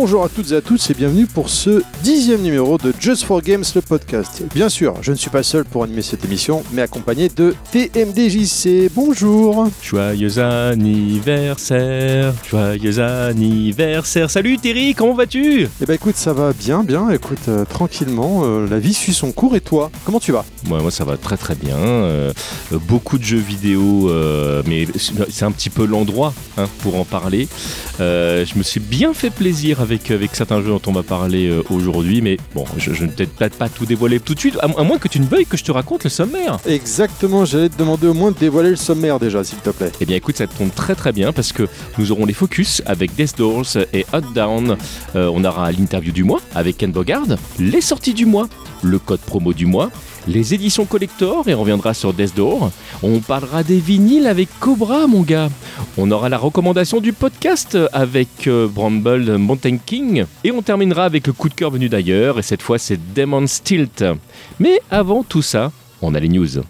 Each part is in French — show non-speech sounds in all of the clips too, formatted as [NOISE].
Bonjour à toutes et à tous et bienvenue pour ce dixième numéro de Just for Games, le podcast. Bien sûr, je ne suis pas seul pour animer cette émission, mais accompagné de TMDJC. Bonjour Joyeux anniversaire, joyeux anniversaire. Salut Terry, comment vas-tu? Eh ben écoute, ça va bien, bien, écoute, euh, tranquillement, euh, la vie suit son cours et toi, comment tu vas? Moi, moi ça va très très bien. Euh, beaucoup de jeux vidéo, mais c'est un petit peu l'endroit hein, pour en parler. Je me suis bien fait plaisir avec, avec certains jeux dont on va parler euh, aujourd'hui, mais bon, je, je ne vais peut-être pas tout dévoiler tout de suite, à, à moins que tu ne veuilles que je te raconte le sommaire. Exactement, j'allais te demander au moins de dévoiler le sommaire déjà, s'il te plaît. Eh bien écoute, ça tombe très très bien parce que nous aurons les focus avec Death Doors et Hot Down. Euh, on aura l'interview du mois avec Ken Bogard, les sorties du mois, le code promo du mois, les éditions collector et on reviendra sur Death Door. On parlera des vinyles avec Cobra, mon gars. On aura la recommandation du podcast avec euh, Bramble Mountain King. Et on terminera avec le coup de cœur venu d'ailleurs. Et cette fois, c'est Demon's Tilt. Mais avant tout ça, on a les news.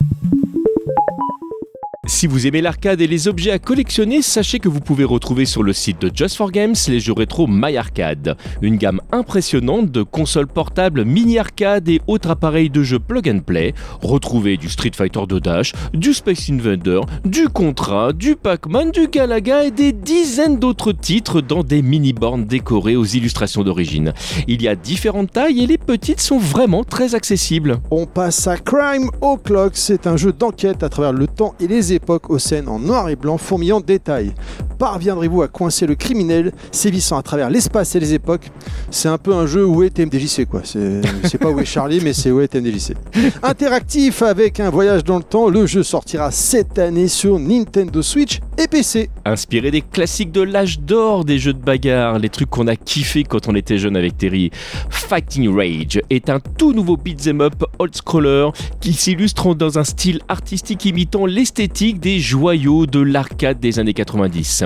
Si vous aimez l'arcade et les objets à collectionner, sachez que vous pouvez retrouver sur le site de Just for Games les jeux rétro My Arcade. Une gamme impressionnante de consoles portables, mini-arcade et autres appareils de jeux plug and play. Retrouvez du Street Fighter 2 Dash, du Space Invader, du Contra, du Pac-Man, du Galaga et des dizaines d'autres titres dans des mini-bornes décorées aux illustrations d'origine. Il y a différentes tailles et les petites sont vraiment très accessibles. On passe à Crime O'Clock, c'est un jeu d'enquête à travers le temps et les époques aux scènes en noir et blanc fourmillant de détails. Parviendrez-vous à coincer le criminel sévissant à travers l'espace et les époques? C'est un peu un jeu où est TMDJC quoi. C'est pas où est Charlie mais c'est où est TMDJC. Interactif avec un voyage dans le temps, le jeu sortira cette année sur Nintendo Switch et PC. Inspiré des classiques de l'âge d'or des jeux de bagarre, les trucs qu'on a kiffé quand on était jeune avec Terry. Fighting Rage est un tout nouveau beat'em up old scroller qui s'illustre dans un style artistique imitant l'esthétique des joyaux de l'arcade des années 90.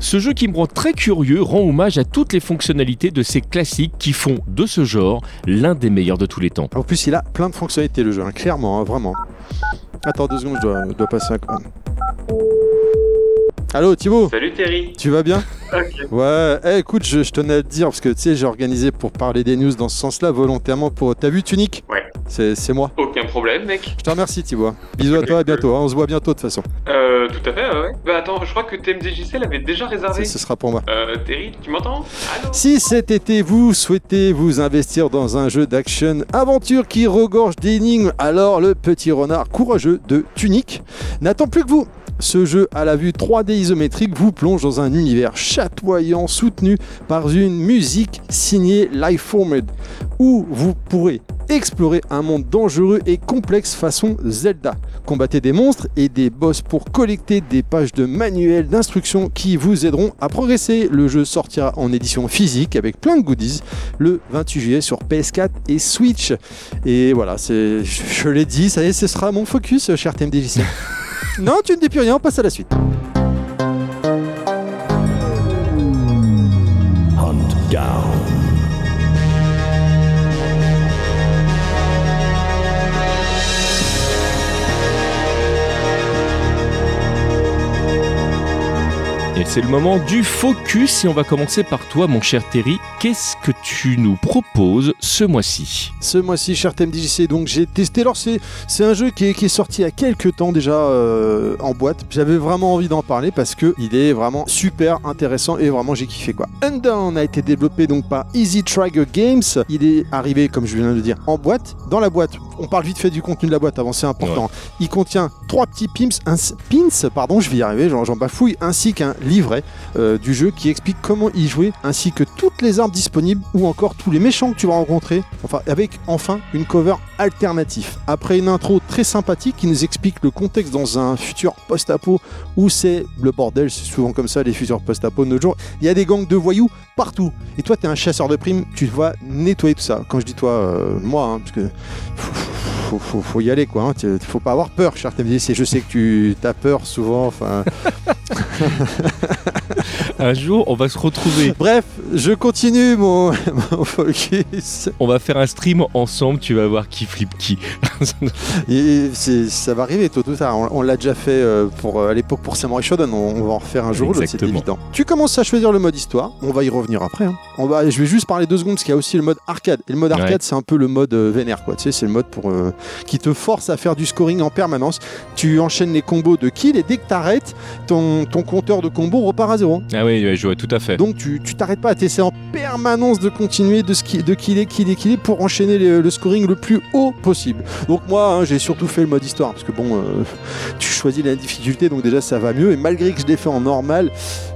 Ce jeu qui me rend très curieux rend hommage à toutes les fonctionnalités de ces classiques qui font de ce genre l'un des meilleurs de tous les temps. En plus il a plein de fonctionnalités le jeu, hein, clairement, hein, vraiment. Attends deux secondes, je dois, je dois passer un commande. Allô Thibaut Salut Terry. tu vas bien [LAUGHS] Ok. Ouais, eh, écoute, je, je tenais à te dire, parce que tu sais, j'ai organisé pour parler des news dans ce sens-là, volontairement pour. T'as vu Tunic Ouais. C'est moi. Aucun problème, mec. Je te remercie, Thibaut. Bisous à toi, à bientôt. hein, on se voit bientôt de toute façon. Euh, tout à fait, ouais, ouais. Bah attends, je crois que TMDJC l'avait déjà réservé. Ce ce sera pour moi. Euh, Terry, tu m'entends? Si cet été vous souhaitez vous investir dans un jeu d'action aventure qui regorge d'énigmes, alors le petit renard courageux de Tunic n'attend plus que vous. Ce jeu à la vue 3D isométrique vous plonge dans un univers chatoyant soutenu par une musique signée Lifeformed où vous pourrez explorer un monde dangereux et complexe façon Zelda. Combattez des monstres et des boss pour collecter des pages de manuels d'instructions qui vous aideront à progresser. Le jeu sortira en édition physique avec plein de goodies le 28 juillet sur PS4 et Switch. Et voilà, je, je l'ai dit, ça y est, ce sera mon focus, cher TMDJC. [LAUGHS] non, tu ne dis plus rien, on passe à la suite. Et c'est le moment du focus et on va commencer par toi mon cher Terry. Qu'est-ce que tu nous proposes ce mois-ci? Ce mois-ci, cher TMDJC, donc j'ai testé. Alors, c'est, c'est un jeu qui est, qui est sorti il y a quelques temps déjà euh, en boîte. J'avais vraiment envie d'en parler parce que il est vraiment super intéressant et vraiment j'ai kiffé quoi. Undown a été développé donc par Easy Trigger Games. Il est arrivé, comme je viens de le dire, en boîte. Dans la boîte, on parle vite fait du contenu de la boîte avant, c'est important. Il contient trois petits pins, un, pins, pardon, je vais y arriver, j'en, j'en bafouille, ainsi qu'un livret euh, du jeu qui explique comment y jouer, ainsi que toutes les armes disponibles ou encore tous les méchants que tu vas rencontrer, enfin avec enfin une cover alternative. Après une intro très sympathique qui nous explique le contexte dans un futur post-apo où c'est le bordel, c'est souvent comme ça les futurs post-apo de nos jours. Il y a des gangs de voyous partout. Et toi, tu es un chasseur de primes, tu vas nettoyer tout ça. Quand je dis toi, euh, moi, hein, parce que faut, y aller quoi. Hein. Tu- Faut pas avoir peur, cher TMDC. Je sais que tu as peur souvent. Enfin, [LAUGHS] Un jour, on va se retrouver. Bref, Je continue mon, [LAUGHS] mon focus. On va faire un stream ensemble, tu vas voir qui flippe qui. Et ça va arriver tôt ou tard. On, on l'a déjà fait euh, pour, à l'époque pour Samurai Shodown. On, on va en refaire un jour c'est évident. Tu commences à choisir le mode histoire. On va y revenir après. hein. On va, je vais juste parler deux secondes parce qu'il y a aussi le mode arcade. Et le mode arcade, Ouais. c'est un peu le mode euh, vénère, quoi. Tu sais, c'est le mode pour euh, qui te force à faire du scoring en permanence. Tu enchaînes les combos de kill et dès que t'arrêtes, ton, ton compteur de combo repart à zéro. ah oui, vois tout à fait. Donc tu t'arrêtes pas, tu essaies en permanence de continuer de, ski- de killer, killer, killer pour enchaîner le, le scoring le plus haut possible. Donc moi hein, j'ai surtout fait le mode histoire parce que bon, euh, [LAUGHS] tu choisis la difficulté donc déjà ça va mieux et malgré que je l'ai fait en normal,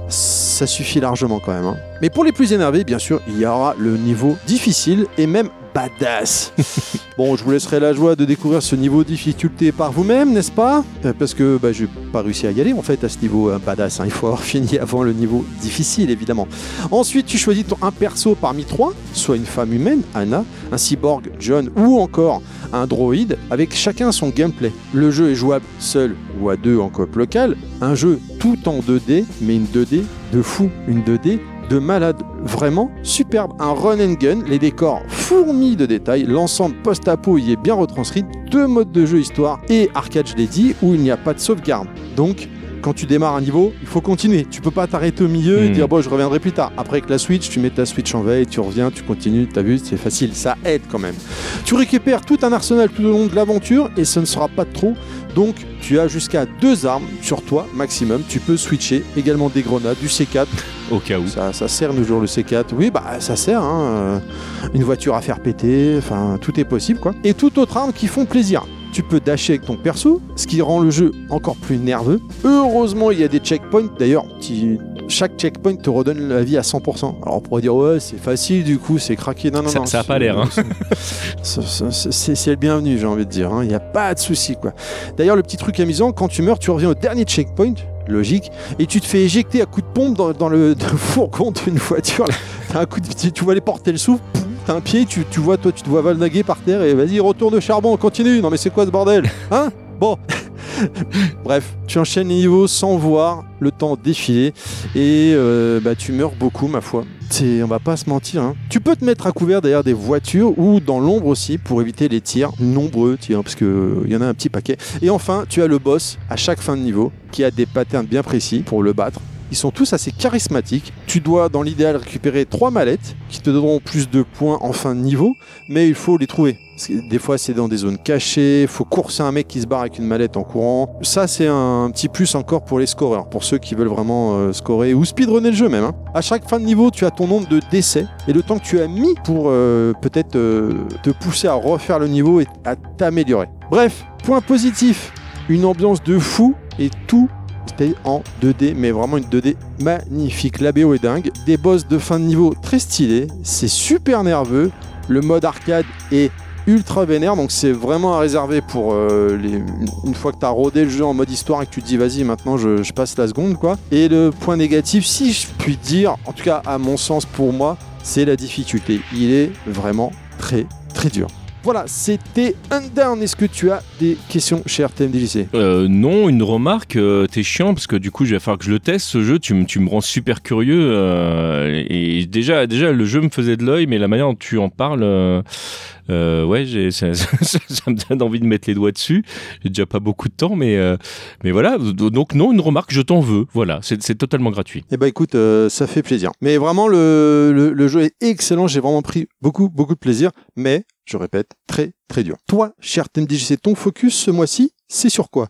ça suffit largement quand même. hein. Mais pour les plus énervés, bien sûr, il y aura le niveau difficile et même badass. [LAUGHS] bon, je vous laisserai la joie de découvrir ce niveau difficulté par vous-même, n'est-ce pas? Euh, Parce que bah, j'ai pas réussi à y aller en fait à ce niveau euh, badass. hein. Il faut avoir [LAUGHS] fini avant le niveau difficile évidemment. Ensuite, tu choisis ton, un perso parmi trois, soit une femme humaine, Anna, un cyborg, John, ou encore un droïde, avec chacun son gameplay. Le jeu est jouable seul ou à deux en coop local, un jeu tout en 2D, mais une 2D de fou, une 2D de malade, vraiment superbe, un run and gun, les décors fourmis de détails, l'ensemble post-apo y est bien retranscrit, deux modes de jeu histoire et arcade je l'ai dit, où il n'y a pas de sauvegarde. Donc quand tu démarres un niveau, il faut continuer. Tu peux pas t'arrêter au milieu et Hmm. dire bon, je reviendrai plus tard. Après avec la Switch, tu mets ta Switch en veille, tu reviens, tu continues, t'as vu, c'est facile, ça aide quand même. Tu récupères tout un arsenal tout au long de l'aventure et ce ne sera pas de trop. Donc tu as jusqu'à deux armes sur toi maximum. Tu peux switcher également des grenades, du C4. Au cas où. Ça, ça sert toujours le C4. Oui, bah ça sert. hein, euh, Une voiture à faire péter. Enfin, tout est possible quoi. Et toute autre arme qui font plaisir. Tu peux dasher avec ton perso, ce qui rend le jeu encore plus nerveux. Heureusement, il y a des checkpoints. D'ailleurs, chaque checkpoint te redonne la vie à 100%. Alors on pourrait dire ouais, c'est facile du coup, c'est craqué. Non, non, Ça- non. ça a c'est- pas l'air, hein. c'est le bienvenu, j'ai envie de dire. hein. Il n'y a pas de souci quoi. D'ailleurs, le petit truc amusant, quand tu meurs, tu reviens au dernier checkpoint. Logique, et tu te fais éjecter à coup de pompe [LAUGHS] dans, le, fourgon d'une voiture. tu, vois les porter le souffle, t'as un pied, tu, tu vois toi, tu te vois valnaguer par terre et vas-y retourne au charbon, continue. Non mais c'est quoi ce bordel, hein? Bon, [LAUGHS] Bref, tu enchaînes les niveaux sans voir le temps défiler et euh, bah, tu meurs beaucoup, ma foi. On va pas se mentir. hein. Tu peux te mettre à couvert derrière des voitures ou dans l'ombre aussi pour éviter les tirs nombreux, tirs, parce que il y en a un petit paquet. Et enfin, tu as le boss à chaque fin de niveau qui a des patterns bien précis pour le battre. Ils sont tous assez charismatiques. Tu dois, dans l'idéal, récupérer trois mallettes qui te donneront plus de points en fin de niveau, mais il faut les trouver. Des fois, c'est dans des zones cachées, il faut courser un mec qui se barre avec une mallette en courant. Ça, c'est un petit plus encore pour les scoreurs, pour ceux qui veulent vraiment euh, scorer ou speedrunner le jeu même. hein. À chaque fin de niveau, tu as ton nombre de décès et le temps que tu as mis pour euh, peut-être euh, te pousser à refaire le niveau et à t'améliorer. Bref, point positif, une ambiance de fou et tout en 2D, mais vraiment une 2D magnifique. La BO est dingue. Des boss de fin de niveau très stylés. C'est super nerveux. Le mode arcade est ultra vénère, donc c'est vraiment à réserver pour euh, une fois que tu as rodé le jeu en mode histoire et que tu te dis vas-y maintenant je, passe la seconde quoi. Et le point négatif, si je puis dire, en tout cas à mon sens pour moi, c'est la difficulté. Il est vraiment très très dur. Voilà, c'était Undown. Est-ce que tu as des questions, cher TMDJC Euh, non, une remarque, euh, t'es chiant parce que du coup, je vais falloir que je le teste ce jeu. Tu, tu me rends super curieux euh, et déjà, déjà, le jeu me faisait de l'œil, mais la manière dont tu en parles, euh, ouais, j'ai, [LAUGHS] ça, ça- me donne envie de mettre les doigts dessus. J'ai déjà pas beaucoup de temps, mais euh, mais voilà. Donc non, une remarque, je t'en veux. Voilà, c'est, totalement gratuit. Eh ben écoute, euh, ça fait plaisir. Mais vraiment, le jeu est excellent. J'ai vraiment pris beaucoup, beaucoup de plaisir. Mais, je répète, très, très dur. Toi, cher TMDJC, ton focus ce mois-ci, c'est sur quoi?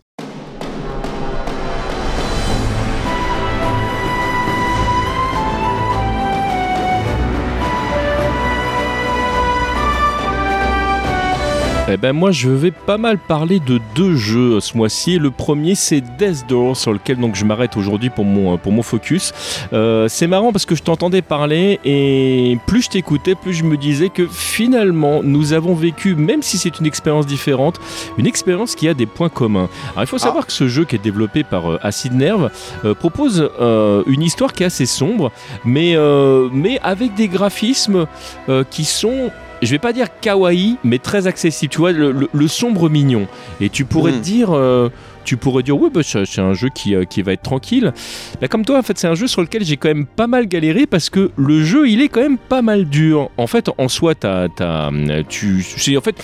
Eh ben moi je vais pas mal parler de deux jeux ce mois-ci. Le premier c'est Death Door sur lequel donc je m'arrête aujourd'hui pour mon pour mon focus. Euh, c'est marrant parce que je t'entendais parler et plus je t'écoutais, plus je me disais que finalement nous avons vécu, même si c'est une expérience différente, une expérience qui a des points communs. Alors il faut savoir que ce jeu qui est développé par euh, Acid Nerve euh, propose euh, une histoire qui est assez sombre, mais mais avec des graphismes qui sont je vais pas dire kawaii, mais très accessible. Tu vois, le, le- le sombre mignon. Et tu pourrais te dire, euh, tu pourrais dire oui, bah, c'est un jeu qui, euh, qui va être tranquille. Bah, comme toi, en fait, c'est un jeu sur lequel j'ai quand même pas mal galéré parce que le jeu, il est quand même pas mal dur. En fait, en soi, t'as, t'as, euh, tu, c'est en fait.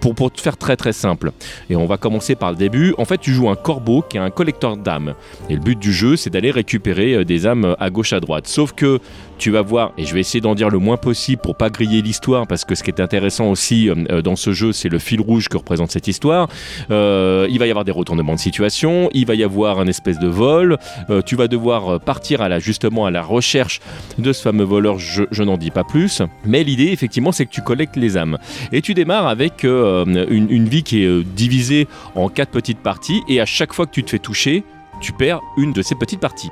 Pour, pour te faire très très simple, et on va commencer par le début. En fait, tu joues un corbeau qui est un collecteur d'âmes. Et le but du jeu, c'est d'aller récupérer des âmes à gauche à droite. Sauf que tu vas voir, et je vais essayer d'en dire le moins possible pour pas griller l'histoire, parce que ce qui est intéressant aussi euh, euh, dans ce jeu, c'est le fil rouge que représente cette histoire. Euh, il va y avoir des retournements de situation, il va y avoir un espèce de vol, tu vas devoir partir à justement à la recherche de ce fameux voleur, je, n'en dis pas plus. Mais l'idée, effectivement, c'est que tu collectes les âmes. Et tu démarres avec une, une vie qui est divisée en quatre petites parties, et à chaque fois que tu te fais toucher, tu perds une de ces petites parties.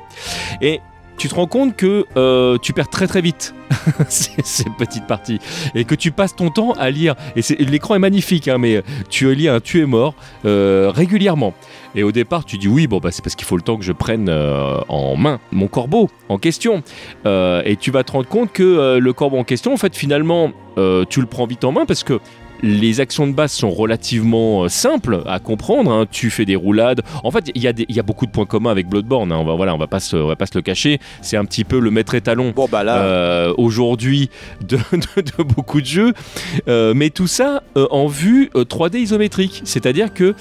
Et tu te rends compte que euh, tu perds très très vite [LAUGHS] ces, petites parties et que tu passes ton temps à lire. Et l'écran est magnifique, hein, mais tu lis un tu es mort euh, régulièrement. Et au départ, tu dis oui, bon, bah, c'est parce qu'il faut le temps que je prenne euh, en main mon corbeau en question. Et tu vas te rendre compte que le corbeau en question, en fait, finalement, tu le prends vite en main parce que les actions de base sont relativement euh, simples à comprendre. hein. Tu fais des roulades. En fait, il y, a y beaucoup de points communs avec Bloodborne. hein. On va, voilà, on va pas se, on va pas se le cacher. C'est un petit peu le maître étalon Bon, bah là. euh, aujourd'hui [LAUGHS] de, de- de beaucoup de jeux, Euh, mais tout ça euh, en vue euh, 3D isométrique. C'est-à-dire que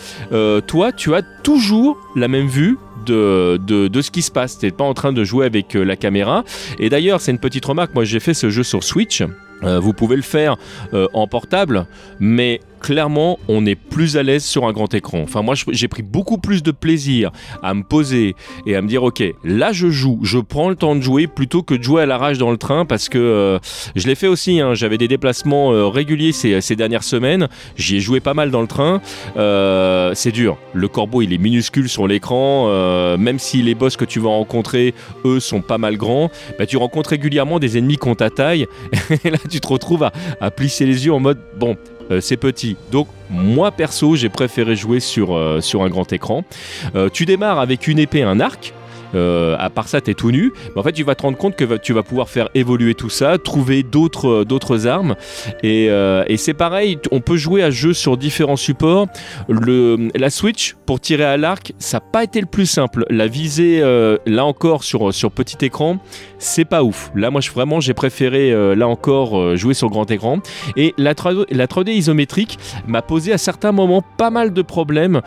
toi, tu as toujours la même vue. De, de, de ce qui se passe. T'es pas en train de jouer avec euh, la caméra. Et d'ailleurs, c'est une petite remarque. Moi, j'ai fait ce jeu sur Switch. Euh, vous pouvez le faire euh, en portable, mais clairement, on est plus à l'aise sur un grand écran. Enfin, moi, j'ai pris beaucoup plus de plaisir à me poser et à me dire, ok, là, je joue, je prends le temps de jouer plutôt que de jouer à l'arrache dans le train parce que euh, je l'ai fait aussi. hein, J'avais des déplacements euh, réguliers ces, dernières semaines. J'y ai joué pas mal dans le train. Euh, c'est dur. Le corbeau, il est minuscule sur l'écran. même si les boss que tu vas rencontrer, eux, sont pas mal grands, bah, tu rencontres régulièrement des ennemis qui ont ta taille. [LAUGHS] Et là, tu te retrouves à plisser les yeux en mode bon. Euh, c'est petit. Donc moi perso j'ai préféré jouer sur, euh, un grand écran. Euh, tu démarres avec une épée, un arc. Euh, à part ça, t'es tout nu. Mais en fait, tu vas te rendre compte que tu vas pouvoir faire évoluer tout ça, trouver d'autres euh, d'autres armes. Et, euh, c'est pareil, on peut jouer à jeu sur différents supports. La Switch, pour tirer à l'arc, ça n'a pas été le plus simple. La visée, là encore, sur, sur petit écran, c'est pas ouf. Là, moi, je, vraiment, j'ai préféré, là encore, jouer sur grand écran. Et la 3D, la 3D isométrique m'a posé à certains moments pas mal de problèmes,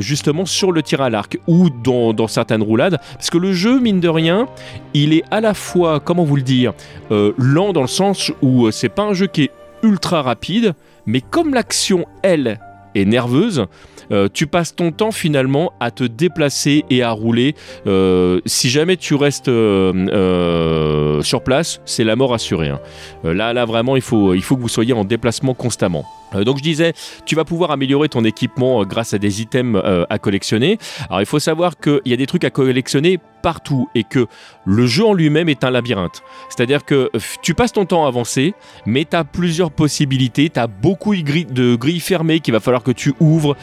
justement, sur le tir à l'arc ou dans, dans certaines roulades. Parce que le jeu, mine de rien, il est à la fois, comment vous le dire, euh, lent dans le sens où euh, c'est pas un jeu qui est ultra rapide, mais comme l'action, elle, est nerveuse, euh, tu passes ton temps finalement à te déplacer et à rouler. Si jamais tu restes sur place, c'est la mort assurée. hein. Là, là vraiment, il faut que vous soyez en déplacement constamment. Euh, donc je disais, tu vas pouvoir améliorer ton équipement euh, grâce à des items euh, à collectionner. Alors il faut savoir qu'il y a des trucs à collectionner partout et que le jeu en lui-même est un labyrinthe. C'est-à-dire que tu passes ton temps à avancer, mais tu as plusieurs possibilités, tu as beaucoup de grilles, fermées qu'il va falloir que tu ouvres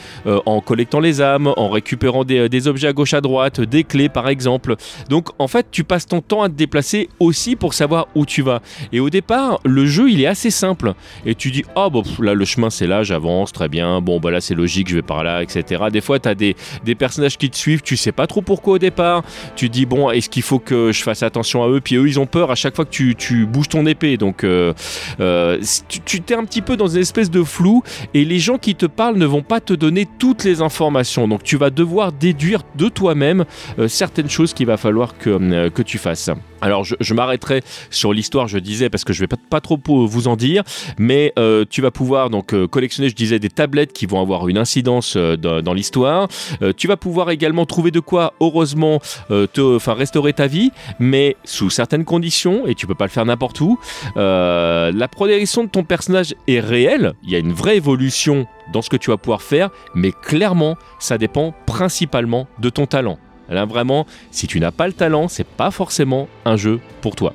en collectant les âmes, en récupérant des, objets à gauche à droite, des clés par exemple. Donc en fait, tu passes ton temps à te déplacer aussi pour savoir où tu vas. Et au départ, le jeu il est assez simple. Et tu dis, oh bon, là le chemin c'est là, j'avance, très bien, bon bah là c'est logique, je vais par là, etc. Des fois, tu as des, des personnages qui te suivent, tu sais pas trop pourquoi au départ. Tu dis, bon, est-ce qu'il faut que je fasse attention à eux? Puis eux, ils ont peur à chaque fois que tu, tu bouges ton épée. Donc euh, euh, tu, t'es un petit peu dans une espèce de flou et les gens qui te parlent ne vont pas te donner toutes les informations. Donc tu vas devoir déduire de toi-même euh, certaines choses qu'il va falloir que, que tu fasses. Alors je, je m'arrêterai sur l'histoire, je disais, parce que je vais pas, pas trop vous en dire, mais tu vas pouvoir donc euh, collectionner, je disais, des tablettes qui vont avoir une incidence euh, dans, l'histoire. Euh, tu vas pouvoir également trouver de quoi, heureusement, te, restaurer ta vie, mais sous certaines conditions, et tu peux pas le faire n'importe où. La progression de ton personnage est réelle, il y a une vraie évolution dans ce que tu vas pouvoir faire, mais clairement, ça dépend principalement de ton talent. Là vraiment, si tu n'as pas le talent, c'est pas forcément un jeu pour toi.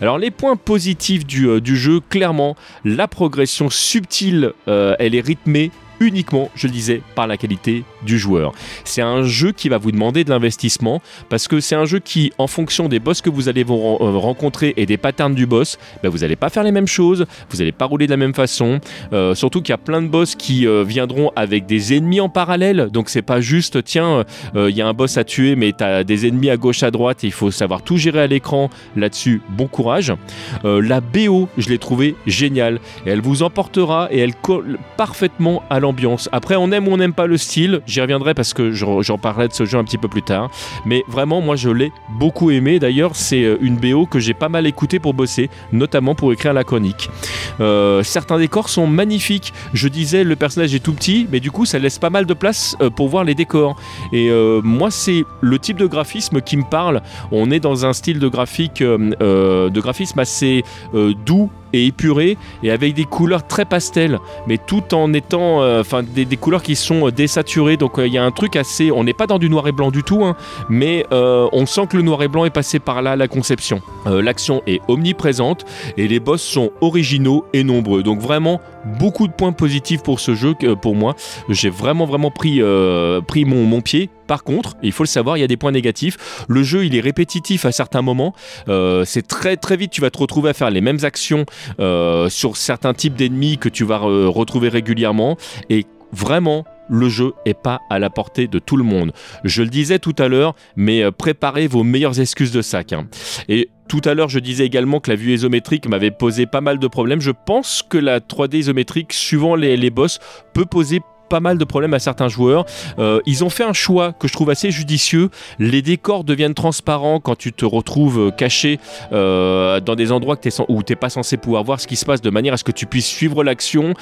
Alors les points positifs du, euh, du jeu, clairement, la progression subtile, euh, elle est rythmée uniquement, je le disais, par la qualité du joueur. C'est un jeu qui va vous demander de l'investissement parce que c'est un jeu qui, en fonction des boss que vous allez vous euh, rencontrer et des patterns du boss, ben, vous n'allez pas faire les mêmes choses, vous n'allez pas rouler de la même façon. Euh, surtout qu'il y a plein de boss qui euh, viendront avec des ennemis en parallèle, donc c'est pas juste tiens, il y a un boss à tuer, mais tu as des ennemis à gauche, à droite, il faut savoir tout gérer à l'écran. Là-dessus, bon courage. la BO, je l'ai trouvé géniale elle vous emportera et elle colle parfaitement à l'ambiance. Après, on aime ou on n'aime pas le style, j'y reviendrai parce que j'en parlerai de ce jeu un petit peu plus tard. Mais vraiment, moi, je l'ai beaucoup aimé. D'ailleurs, c'est euh, une BO que j'ai pas mal écouté pour bosser, notamment pour écrire la chronique. Euh, certains décors sont magnifiques. Je disais, le personnage est tout petit, mais du coup, ça laisse pas mal de place euh, pour voir les décors. Et moi, c'est le type de graphisme qui me parle. On est dans un style de graphique, de graphisme assez doux et épuré et avec des couleurs très pastel, mais tout en étant, euh, enfin, des, couleurs qui sont euh, désaturées. Donc euh, il y a un truc assez, on n'est pas dans du noir et blanc du tout, hein, mais on sent que le noir et blanc est passé par là la conception. L'action est omniprésente et les boss sont originaux et nombreux. Donc vraiment beaucoup de points positifs pour ce jeu pour moi. J'ai vraiment vraiment pris, pris mon, mon pied par contre, il faut le savoir, il y a des points négatifs. Le jeu, il est répétitif à certains moments. Euh, c'est très très vite, tu vas te retrouver à faire les mêmes actions euh, sur certains types d'ennemis que tu vas retrouver régulièrement. Et vraiment, le jeu est pas à la portée de tout le monde. Je le disais tout à l'heure, mais euh, préparez vos meilleures excuses de sac. Hein. Et tout à l'heure, je disais également que la vue isométrique m'avait posé pas mal de problèmes. Je pense que la 3D isométrique, suivant les, les boss, peut poser pas mal de problèmes à certains joueurs. Euh, ils ont fait un choix que je trouve assez judicieux. Les décors deviennent transparents quand tu te retrouves euh, caché euh, dans des endroits où tu n'es pas censé pouvoir voir ce qui se passe de manière à ce que tu puisses suivre l'action.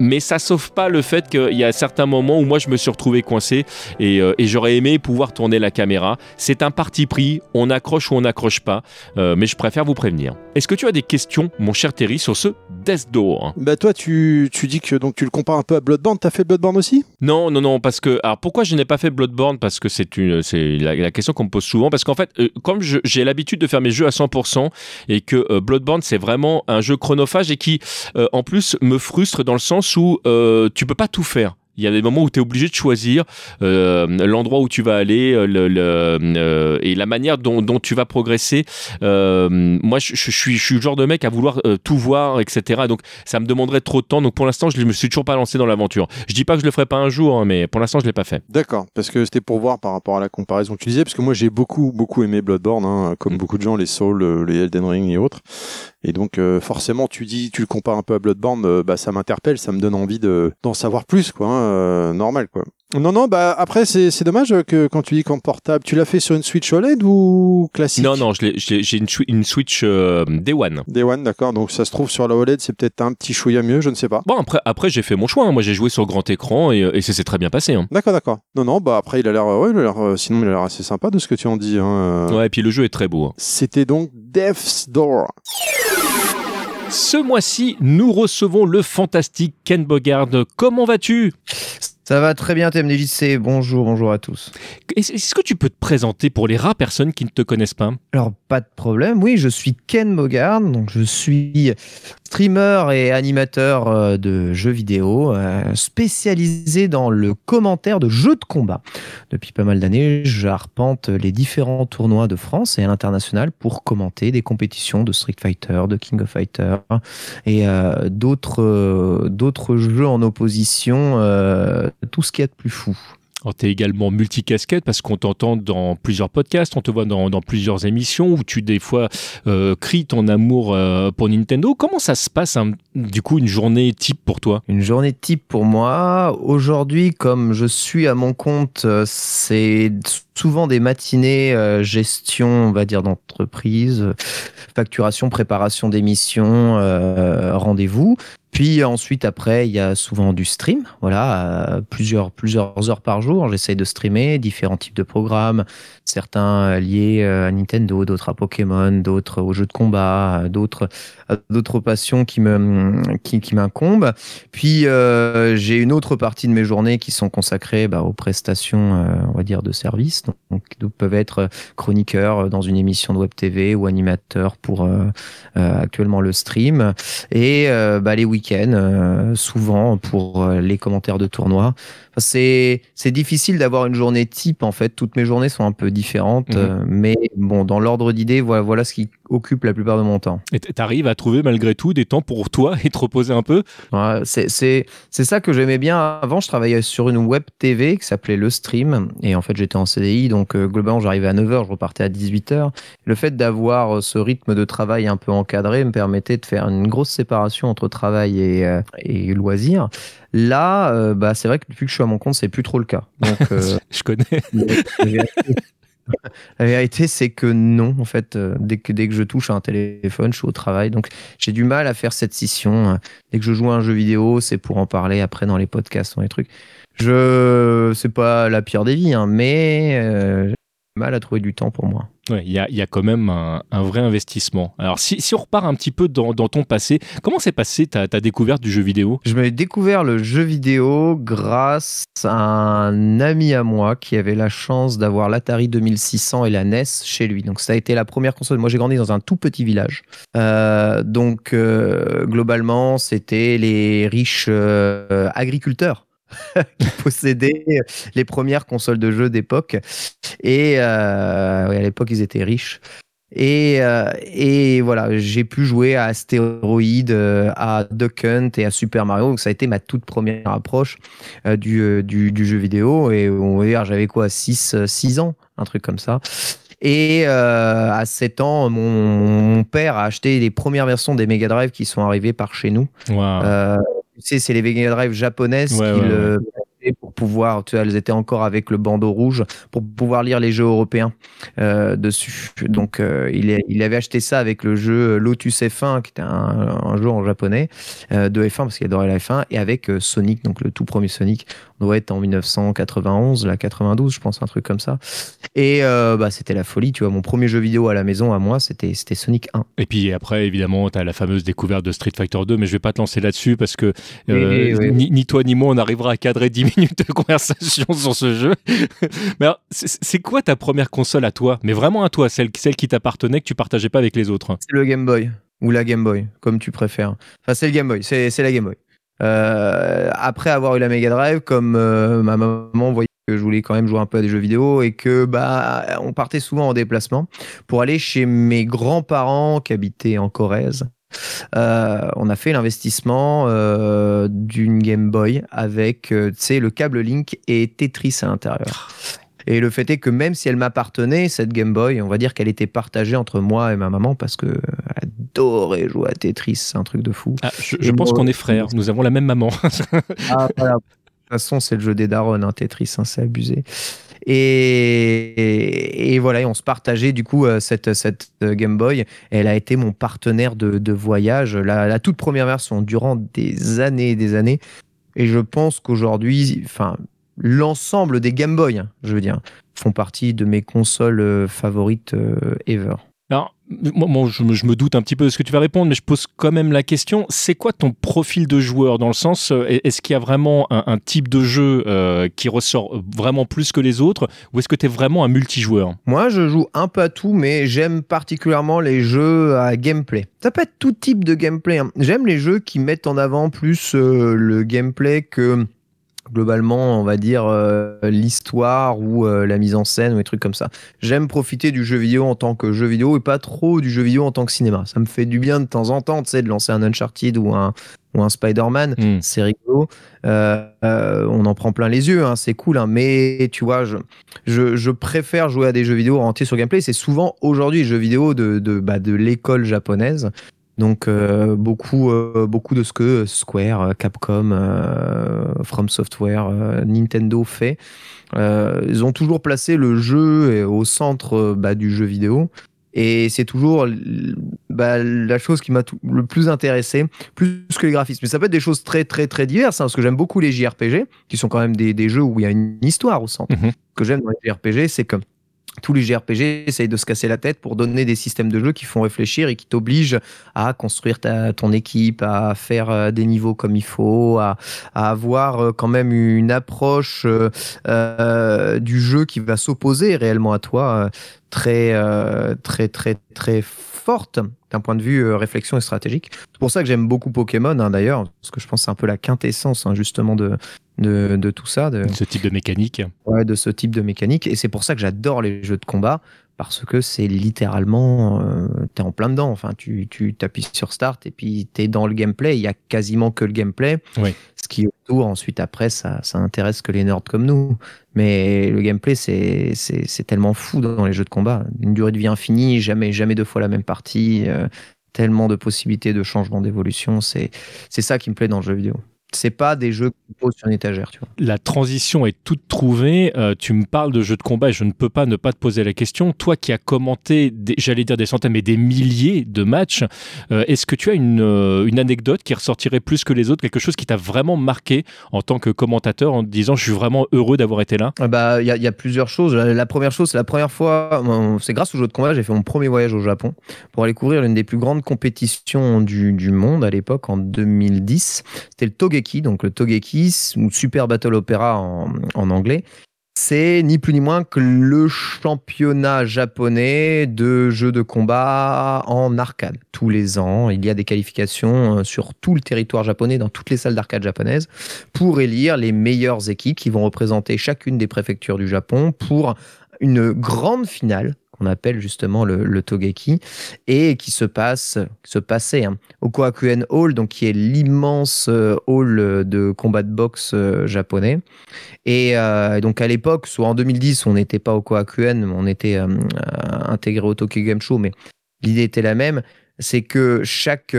Mais ça sauve pas le fait qu'il y a certains moments où moi je me suis retrouvé coincé et, j'aurais aimé pouvoir tourner la caméra. C'est un parti pris, on accroche ou on n'accroche pas, mais je préfère vous prévenir. Est-ce que tu as des questions, mon cher Terry, sur ce Death Door? Bah toi, tu, tu dis que donc tu le compares un peu à Bloodborne. T'as fait Bloodborne aussi? Non, non, non, parce que. Alors pourquoi je n'ai pas fait Bloodborne? Parce que c'est une, c'est la, question qu'on me pose souvent. Parce qu'en fait, euh, comme j'ai l'habitude de faire mes jeux à 100% et que euh, Bloodborne c'est vraiment un jeu chronophage et qui, euh, en plus, me frustre dans le sens où tu peux pas tout faire. Il y a des moments où tu es obligé de choisir euh, l'endroit où tu vas aller euh, le, euh, et la manière dont, dont tu vas progresser. moi, je, je, suis, je suis le genre de mec à vouloir tout voir, etc. Donc, ça me demanderait trop de temps. Donc, pour l'instant, je me suis toujours pas lancé dans l'aventure. Je dis pas que je le ferai pas un jour, hein, mais pour l'instant, je l'ai pas fait. D'accord, parce que c'était pour voir par rapport à la comparaison que tu disais, parce que moi, j'ai beaucoup, beaucoup aimé Bloodborne, hein, comme mm. beaucoup de gens, les Souls, les Elden Ring et autres. Et donc forcément, tu dis, tu le compares un peu à Bloodborne, bah ça m'interpelle, ça me donne envie de d'en savoir plus, quoi. Hein. Euh, normal quoi. Non, non, bah après, c'est dommage que quand tu dis qu'en portable, tu l'as fait sur une Switch OLED ou classique? Non, non, j'ai une, une, Switch euh, Day One. Day One, d'accord. Donc ça se trouve sur la OLED, c'est peut-être un petit chouïa mieux, je ne sais pas. Bon, après, après j'ai fait mon choix. Hein. Moi, j'ai joué sur grand écran et, et ça s'est très bien passé. Hein. D'accord, d'accord. Non, non, bah après, il a l'air, ouais, il sinon, il a l'air assez sympa de ce que tu en dis. Hein. Ouais, et puis le jeu est très beau. Hein. C'était donc Death's Door. Ce mois-ci, nous recevons le fantastique Ken Bogard. Comment vas-tu? Ça va très bien, TMDJC. Bonjour, bonjour à tous. Est-ce que tu peux te présenter pour les rares personnes qui ne te connaissent pas? Alors, pas de problème. Oui, je suis Ken Bogard. Donc, je suis streamer et animateur euh, de jeux vidéo, euh, spécialisé dans le commentaire de jeux de combat. Depuis pas mal d'années, j'arpente les différents tournois de France et à l'international pour commenter des compétitions de Street Fighter, de King of Fighter et euh, d'autres jeux en opposition, tout ce qui est de plus fou. Tu es également multicasquette parce qu'on t'entend dans plusieurs podcasts, on te voit dans, plusieurs émissions où tu des fois euh, cries ton amour euh, pour Nintendo. Comment ça se passe du coup une journée type pour toi? Une journée type pour moi, aujourd'hui comme je suis à mon compte, euh, c'est souvent des matinées gestion, on va dire, d'entreprise, facturation, préparation d'émissions, rendez-vous. Puis ensuite, après, il y a souvent du stream, voilà, plusieurs, plusieurs heures par jour. J'essaye de streamer différents types de programmes, certains liés euh, à Nintendo, d'autres à Pokémon, d'autres aux jeux de combat, d'autres d'autres passions qui me qui, m'incombent. Puis euh, j'ai une autre partie de mes journées qui sont consacrées bah, aux prestations, euh, on va dire, de service, donc, peuvent être chroniqueurs dans une émission de web TV ou animateurs pour euh, euh, actuellement le stream et euh, bah, les week-ends euh, souvent pour euh, les commentaires de tournois. C'est c'est difficile d'avoir une journée type en fait. Toutes mes journées sont un peu différentes, Mhm. euh, mais bon dans l'ordre d'idées voilà voilà ce qui occupe la plupart de mon temps. Et t'arrives à trouver malgré tout des temps pour toi [LAUGHS] et te reposer un peu? Ouais, c'est c'est c'est ça que j'aimais bien avant. Je travaillais sur une web TV qui s'appelait Le Stream et en fait j'étais en CDI donc euh, globalement j'arrivais à 9h, je repartais à 18h. Le fait d'avoir euh, ce rythme de travail un peu encadré me permettait de faire une grosse séparation entre travail et, euh, et loisirs. Là, euh, bah, c'est vrai que depuis que je suis à mon compte, c'est plus trop le cas. Donc, [LAUGHS] euh, Je connais. la vérité, c'est que non, en fait, euh, dès que, dès que je touche à un téléphone, je suis au travail. Donc, j'ai du mal à faire cette scission. Euh, Dès que je joue à un jeu vidéo, c'est pour en parler après dans les podcasts, dans les trucs. Je, c'est pas la pire des vies, hein, mais euh, j'ai du mal à trouver du temps pour moi. Il y a, y a quand même un, vrai investissement. Alors, si, si on repart un petit peu dans, ton passé, comment s'est passé ta, ta découverte du jeu vidéo? Je m'ai découvert le jeu vidéo grâce à un ami à moi qui avait la chance d'avoir l'Atari 2600 et la NES chez lui. Donc ça a été la première console. Moi j'ai grandi dans un tout petit village. Euh, donc euh, globalement c'était les riches euh, agriculteurs [LAUGHS] qui possédaient les premières consoles de jeux d'époque. Et euh, ouais, à l'époque ils étaient riches. Et, euh, et voilà, j'ai pu jouer à Astéroïde, euh, à Duck Hunt et à Super Mario. Donc ça a été ma toute première approche euh, du, du, du jeu vidéo. Et on va dire, j'avais quoi, 6 6 ans, un truc comme ça. Et euh, à 7 ans, mon, mon père a acheté les premières versions des Mega Drive qui sont arrivées par chez nous. Euh, tu sais, c'est les Mega Drive japonaises Ouais, qu'il ouais, achetait pour pouvoir, tu vois, elles étaient encore avec le bandeau rouge pour pouvoir lire les jeux européens euh, dessus. Donc, euh, il, est- il avait acheté ça avec le jeu Lotus F1, qui était un, un jeu en japonais euh, de F1 parce qu'il adorait la F1, et avec Sonic, donc le tout premier Sonic. On doit être en 1991, là 92, je pense, un truc comme ça. Et bah, c'était la folie, tu vois. Mon premier jeu vidéo à la maison, à moi, c'était c'était Sonic 1. Et puis après, évidemment, tu as la fameuse découverte de Street Fighter 2, mais je vais pas te lancer là-dessus parce que Oui, oui. Ni, ni toi ni moi, on arrivera à cadrer 10 [LAUGHS] minutes conversation sur ce jeu. [LAUGHS] mais c'est quoi ta première console à toi? Mais vraiment à toi, celle, celle qui t'appartenait, que tu partageais pas avec les autres C'est le Game Boy ou la Game Boy, comme tu préfères. Enfin, c'est le Game Boy, c'est c'est la Game Boy. Euh, après avoir eu la Mega Drive, comme euh, ma maman voyait que je voulais quand même jouer un peu à des jeux vidéo et que bah on partait souvent en déplacement pour aller chez mes grands-parents qui habitaient en Corrèze. Euh, on a fait l'investissement euh, d'une Game Boy avec euh, tu sais le câble Link et Tetris à l'intérieur. Et le fait est que même si elle m'appartenait, cette Game Boy, on va dire qu'elle était partagée entre moi et ma maman parce que elle adorait jouer à Tetris, c'est un truc de fou. Ah, Je, pense qu'on est frères, nous avons la même maman. Ah, voilà. De toute façon, c'est le jeu des darons, hein, Tetris, hein, c'est abusé. Et, voilà, on se partageait du coup euh, cette, euh, Game Boy. Elle a été mon partenaire de, voyage, la, la toute première version, durant des années et des années. Et je pense qu'aujourd'hui, enfin, l'ensemble des Game Boy, hein, je veux dire, font partie de mes consoles euh, favorites ever. Alors, moi, moi, je, me, je me doute un petit peu de ce que tu vas répondre, mais je pose quand même la question. C'est quoi ton profil de joueur dans le sens, euh, est-ce qu'il y a vraiment un, un type de jeu euh, qui ressort vraiment plus que les autres, ou est-ce que tu es vraiment un multijoueur? Moi, je joue un peu à tout, mais j'aime particulièrement les jeux à gameplay. Ça peut être tout type de gameplay. hein. J'aime les jeux qui mettent en avant plus euh, le gameplay que globalement, on va dire euh, l'histoire ou euh, la mise en scène ou des trucs comme ça. J'aime profiter du jeu vidéo en tant que jeu vidéo et pas trop du jeu vidéo en tant que cinéma. Ça me fait du bien de temps en temps, tu sais, de lancer un Uncharted ou un ou un Spider-Man Hmm. c'est rigolo. Euh, euh, on en prend plein les yeux, hein, c'est cool. hein, mais tu vois, je, je, je préfère jouer à des jeux vidéo orientés sur gameplay. C'est souvent aujourd'hui les jeux vidéo de, de, bah, de l'école japonaise. Donc euh, beaucoup, euh, beaucoup de ce que Square, euh, Capcom, euh, From Software, euh, Nintendo fait. Euh, ils ont toujours placé le jeu au centre bah, du jeu vidéo. Et c'est toujours bah, la chose qui m'a le plus intéressé, plus que les graphismes. Mais ça peut être des choses très très très diverses, hein, parce que j'aime beaucoup les JRPG, qui sont quand même des, des jeux où il y a une histoire au centre. Mhm. Ce que j'aime dans les JRPG, c'est que tous les JRPG essayent de se casser la tête pour donner des systèmes de jeu qui font réfléchir et qui t'obligent à construire ta, ton équipe, à faire euh, des niveaux comme il faut, à, à avoir euh, quand même une approche euh, du jeu qui va s'opposer réellement à toi très, euh, très, très, très forte d'un point de vue euh, réflexion et stratégique. C'est pour ça que j'aime beaucoup Pokémon hein, d'ailleurs, parce que je pense que c'est un peu la quintessence hein, justement de, de, de tout ça. De, Ce type de mécanique. ouais, de ce type de mécanique. Et c'est pour ça que j'adore les jeux de combat, parce que c'est littéralement, euh, t'es en plein dedans. Enfin, tu, tu t'appuies sur Start et puis t'es dans le gameplay. Il y a quasiment que le gameplay. Oui. Ce qui autour, ensuite, après, ça, ça intéresse que les nerds comme nous. Mais le gameplay, c'est, c'est, c'est tellement fou dans les jeux de combat. Une durée de vie infinie, jamais, jamais deux fois la même partie. euh, tellement de possibilités de changement d'évolution. C'est, c'est ça qui me plaît dans le jeu vidéo. C'est pas des jeux qu'on pose sur une étagère, tu vois. La transition est toute trouvée. Euh, tu me parles de jeux de combat et je ne peux pas ne pas te poser la question. Toi qui as commenté, j'allais dire des centaines, mais des milliers de matchs, euh, est-ce que tu as une, euh, une anecdote qui ressortirait plus que les autres, quelque chose qui t'a vraiment marqué en tant que commentateur en te disant je suis vraiment heureux d'avoir été là? Ah bah, il y, a- il y a plusieurs choses. La, la première chose, c'est la première fois, c'est grâce au jeu de combat, j'ai fait mon premier voyage au Japon pour aller couvrir l'une des plus grandes compétitions du, du monde à l'époque, en 2010. C'était le Togeki, donc le Togeki, ou Super Battle Opera en, en anglais. C'est ni plus ni moins que le championnat japonais de jeux de combat en arcade. Tous les ans, il y a des qualifications euh, sur tout le territoire japonais, dans toutes les salles d'arcade japonaises pour élire les meilleures équipes qui vont représenter chacune des préfectures du Japon pour une grande finale qu'on appelle justement le, Togeki et qui se passe se passait hein, au Koakuen Hall donc qui est l'immense euh, hall de combat de boxe euh, japonais. Et euh, donc à l'époque soit en 2010 on n'était pas au Koakuen on était intégré au Tokyo Game Show mais l'idée était la même c'est que chaque,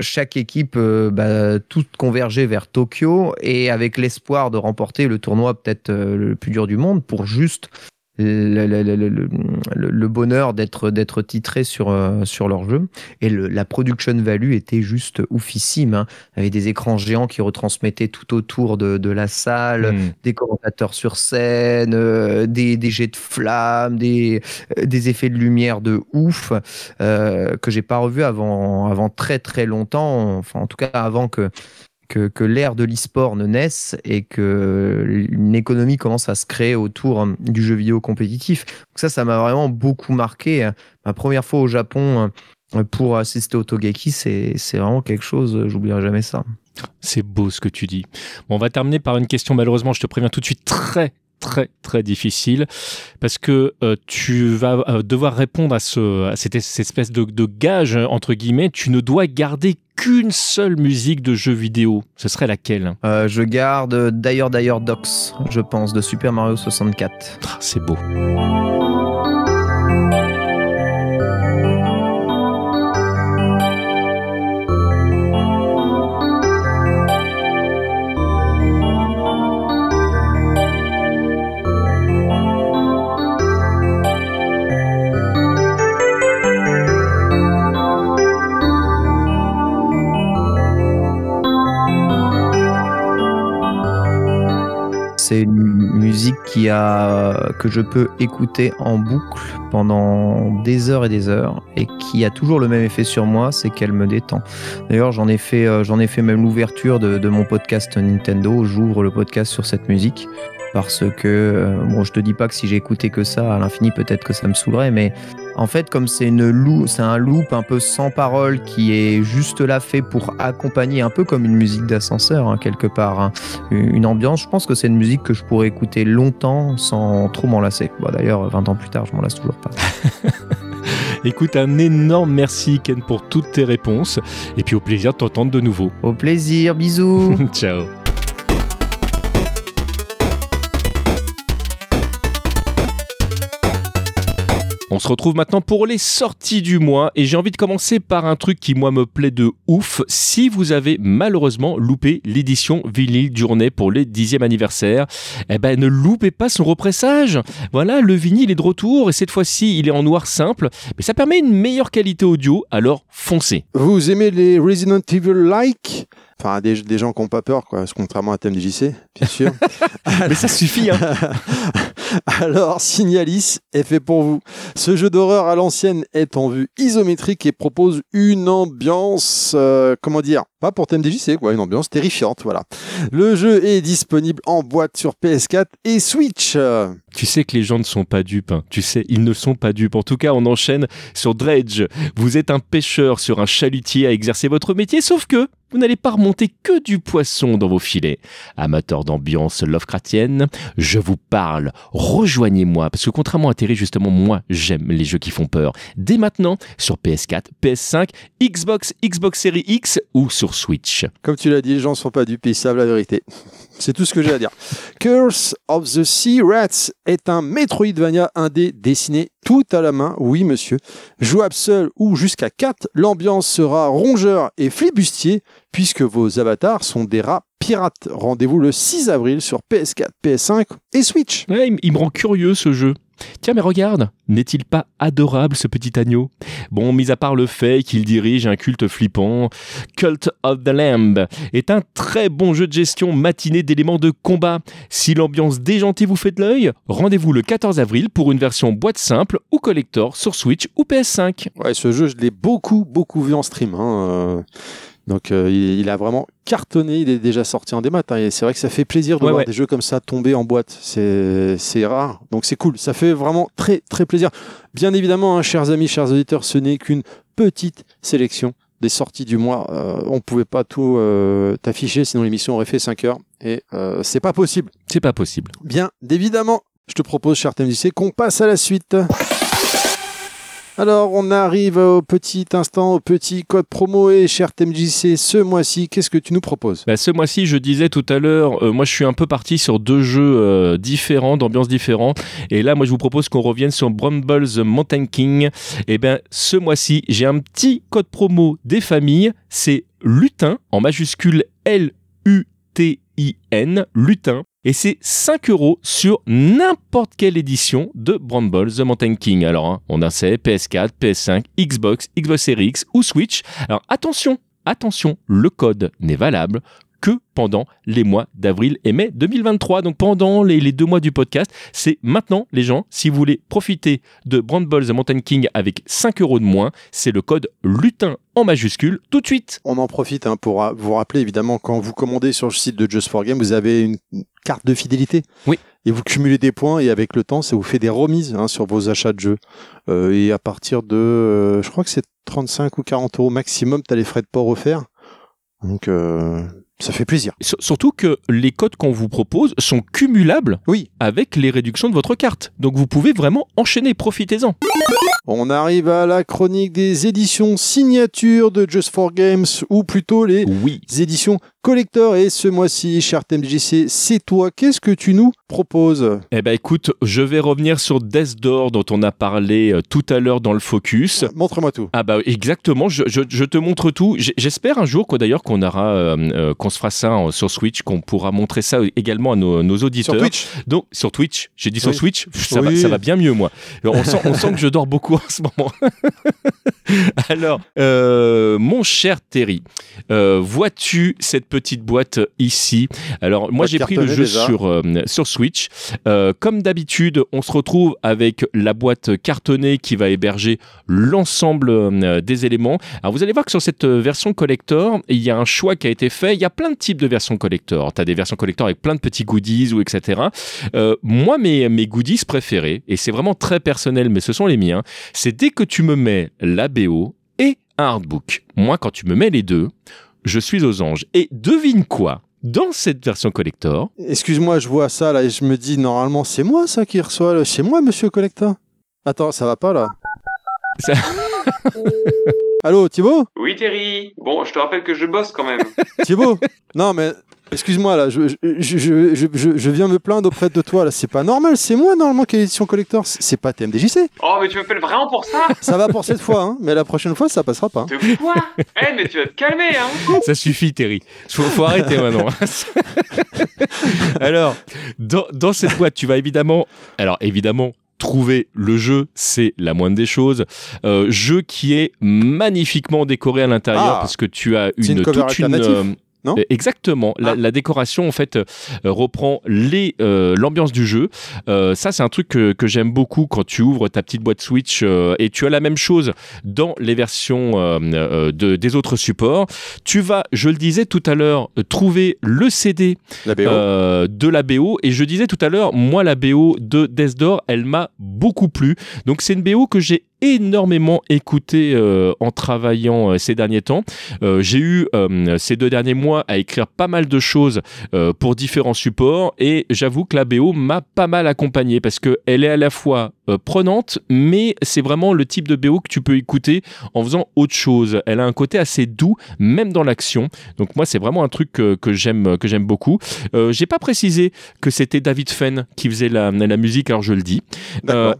chaque équipe, euh, bah, toutes convergeait vers Tokyo et avec l'espoir de remporter le tournoi peut-être le plus dur du monde pour juste le, le- le- le- le- le bonheur d'être d'être titré sur, euh, sur leur jeu. Et le- la production value était juste oufissime. Hein. Il y avait des écrans géants qui retransmettaient tout autour de, de la salle Hmm. des commentateurs sur scène, euh, des, des jets de flammes, des, euh, des effets de lumière de ouf euh, que j'ai pas revu avant, avant très très longtemps, enfin en tout cas avant que, que, l'ère de l'e-sport ne naisse et que une économie commence à se créer autour euh, du jeu vidéo compétitif. Ça, ça m'a vraiment beaucoup marqué. Ma première fois au Japon euh, pour assister au Togeki, c'est c'est vraiment quelque chose, j'oublierai jamais ça. C'est beau ce que tu dis. On va terminer par une question, malheureusement, je te préviens tout de suite, très très très difficile parce que euh, tu vas euh, devoir répondre à, ce, à cette, cette espèce de, de gage entre guillemets. Tu ne dois garder qu'une seule musique de jeu vidéo. Ce serait laquelle? Euh, je garde d'ailleurs d'ailleurs Docs, je pense, de Super Mario 64. Ah, c'est beau C'est une musique qui a, que je peux écouter en boucle pendant des heures et des heures et qui a toujours le même effet sur moi, c'est qu'elle me détend. D'ailleurs, j'en ai fait, euh, même l'ouverture de mon podcast Nintendo. J'ouvre le podcast sur cette musique parce que, euh, bon, je te dis pas que si écouté que ça à l'infini, peut-être que ça me saoulerait, mais en fait, comme c'est une lou- c'est un loop un peu sans parole qui est juste là fait pour accompagner, un peu comme une musique d'ascenseur hein, quelque part, hein, une ambiance. Je pense que c'est une musique que je pourrais écouter longtemps sans trop m'en lasser. Bon, D'ailleurs, 20 ans plus tard, je m'en lasse toujours pas. [LAUGHS] écoute un énorme merci Ken pour toutes tes réponses et puis au plaisir de t'entendre de nouveau Au plaisir, bisous. [LAUGHS] ciao On se retrouve maintenant pour les sorties du mois et j'ai envie de commencer par un truc qui moi me plaît de ouf. Si vous avez malheureusement loupé l'édition vinyle journée pour le dixième anniversaire, eh ben ne loupez pas son repressage. Voilà, le vinyle est de retour et cette fois-ci il est en noir simple, mais ça permet une meilleure qualité audio, alors foncez. Vous aimez les Resident Evil-like? Enfin, des, des gens qui n'ont pas peur, quoi, contrairement à TMDJC, bien sûr. [LAUGHS] Mais ça suffit, hein. [LAUGHS] Alors, Signalis est fait pour vous. Ce jeu d'horreur à l'ancienne est en vue isométrique et propose une ambiance, euh, comment dire, pas pour TMDJC, quoi, une ambiance terrifiante, voilà. Le jeu est disponible en boîte sur PS4 et Switch. Tu sais que les gens ne sont pas dupes. hein. Tu sais, ils ne sont pas dupes. En tout cas, on enchaîne sur Dredge. Vous êtes un pêcheur sur un chalutier à exercer votre métier, sauf que vous n'allez pas remonter que du poisson dans vos filets. Amateur d'ambiance Lovecraftienne, je vous parle. Rejoignez-moi, parce que contrairement à Terry, justement, moi, j'aime les jeux qui font peur. Dès maintenant, sur PS4, PS5, Xbox, Xbox Series X ou sur Switch. Comme tu l'as dit, les gens ne sont pas dupes, ils savent la vérité. C'est tout ce que j'ai à dire. Curse of the Sea Rats est un Metroidvania indé dessiné tout à la main, oui monsieur. Jouable seul ou jusqu'à 4, l'ambiance sera rongeur et flibustier puisque vos avatars sont des rats pirates. Rendez-vous le 6 avril sur PS4, PS5 et Switch. Il me rend curieux ce jeu. Tiens, mais regarde, n'est-il pas adorable ce petit agneau? Bon, mis à part le fait qu'il dirige un culte flippant, Cult of the Lamb est un très bon jeu de gestion matiné d'éléments de combat. Si l'ambiance déjantée vous fait de l'œil, rendez-vous le 14 avril pour une version boîte simple ou collector sur Switch ou PS5. Ouais, ce jeu, je l'ai beaucoup, beaucoup vu en stream. hein, euh. Donc, euh, il, il a vraiment cartonné. Il est déjà sorti en démat. hein, et c'est vrai que ça fait plaisir de Ouais, voir ouais. des jeux comme ça tomber en boîte. C'est c'est rare. Donc, c'est cool. Ça fait vraiment très, très plaisir. Bien évidemment, hein, chers amis, chers auditeurs, ce n'est qu'une petite sélection des sorties du mois. Euh, on pouvait pas tout euh, t'afficher, sinon l'émission aurait fait 5 heures. Et euh, c'est pas possible. C'est pas possible. Bien évidemment, je te propose, cher TMDC, qu'on passe à la suite. Alors, on arrive au petit instant, au petit code promo. Et cher TMJC, ce mois-ci, qu'est-ce que tu nous proposes? Bah, ce mois-ci, je disais tout à l'heure, euh, moi je suis un peu parti sur deux jeux euh, différents, d'ambiance différentes. Et là, moi je vous propose qu'on revienne sur Bramble the Mountain King. Et ben, ce mois-ci, j'ai un petit code promo des familles. C'est Lutin, en majuscule L-U-T-I-N, Lutin. Et c'est 5 euros sur n'importe quelle édition de Bramble the Mountain King. Alors, hein, on a c'est PS4, PS5, Xbox, Xbox Series X ou Switch. Alors, attention, attention, le code n'est valable que pendant les mois d'avril et mai 2023. Donc pendant les, les deux mois du podcast, c'est maintenant les gens, si vous voulez profiter de Bramble the Mountain King avec 5 euros de moins, c'est le code lutin en majuscule tout de suite. On en profite hein, pour euh, vous rappeler, évidemment, quand vous commandez sur le site de Just for Game, vous avez une carte de fidélité. Oui. Et vous cumulez des points et avec le temps, ça vous fait des remises hein, sur vos achats de jeux. Euh, et à partir de, euh, je crois que c'est 35 ou 40 euros maximum, tu as les frais de port offerts. Donc, euh, ça fait plaisir. S- Surtout que les codes qu'on vous propose sont cumulables Oui. avec les réductions de votre carte. Donc vous pouvez vraiment enchaîner, profitez-en. On arrive à la chronique des éditions signatures de Just for Games, ou plutôt les Oui. éditions collector. Et ce mois-ci, cher TMJC, c'est toi. Qu'est-ce que tu nous proposes Eh ben écoute, je vais revenir sur Death Door dont on a parlé euh, tout à l'heure dans le focus. Montre-moi tout. Ah bah exactement, je, je- je te montre tout. J'espère un jour quoi d'ailleurs qu'on aura, euh, euh, qu'on se fera ça en- sur Switch, qu'on pourra montrer ça également à nos, nos auditeurs. Sur Twitch Donc sur Twitch, j'ai dit sur. Switch, ça, va, ça va bien mieux moi. On sent, on sent que je dors beaucoup en ce moment. [LAUGHS] Alors, mon cher Terry, vois-tu cette petite boîte ici? Alors moi j'ai pris le jeu déjà. sur sur Euh, comme d'habitude, on se retrouve avec la boîte cartonnée qui va héberger l'ensemble euh, des éléments. Alors vous allez voir que sur cette euh, version collector, il y a un choix qui a été fait. Il y a plein de types de versions collector. Tu as des versions collector avec plein de petits goodies ou etc. Moi, mes, goodies préférés, et c'est vraiment très personnel, mais ce sont les miens, c'est dès que tu me mets la BO et un artbook. Moi, quand tu me mets les deux, je suis aux anges. Et devine quoi? Dans cette version collector, Excuse-moi, je vois ça là et je me dis normalement c'est moi ça qui reçoit. le- C'est moi, Monsieur Collector. Attends, ça va pas là. Ça- Allô, Thibaut? Oui, Terry. Bon, je te rappelle que je bosse quand même. Thibaut? Non mais excuse-moi là, je, je, je, je, viens me plaindre auprès de toi là. C'est pas normal. C'est moi normalement qui ai l'édition collector. C'est pas TMDJC. Oh, mais tu m'appelles vraiment pour ça? Ça va pour cette fois, hein, mais la prochaine fois ça passera pas. De quoi? Eh, mais tu vas te calmer, hein ça suffit, Terry. Faut, faut arrêter [LAUGHS] maintenant. [LAUGHS] alors, dans, dans cette boîte, tu vas évidemment, alors évidemment, trouver le jeu, c'est la moindre des choses. Euh, jeu qui est magnifiquement décoré à l'intérieur Ah. parce que tu as une, une toute une, euh, non Euh, Exactement. La, Ah. la décoration, en fait, euh, reprend les euh, l'ambiance du jeu. Euh, ça, c'est un truc que, que j'aime beaucoup quand tu ouvres ta petite boîte Switch et tu as la même chose dans les versions de, des autres supports. Tu vas, je le disais tout à l'heure, trouver le CD La de la BO. Et je disais tout à l'heure, moi, la BO de Death Door, elle m'a beaucoup plu. Donc, c'est une BO que j'ai énormément écouté euh, en travaillant euh, ces derniers temps. Euh, j'ai eu ces deux derniers mois à écrire pas mal de choses pour différents supports et j'avoue que la BO m'a pas mal accompagné parce que elle est à la fois prenante mais c'est vraiment le type de BO que tu peux écouter en faisant autre chose. Elle a un côté assez doux même dans l'action. Donc moi c'est vraiment un truc que, que j'aime que j'aime beaucoup. J'ai pas précisé que c'était David Fenn qui faisait la, la musique alors je le dis.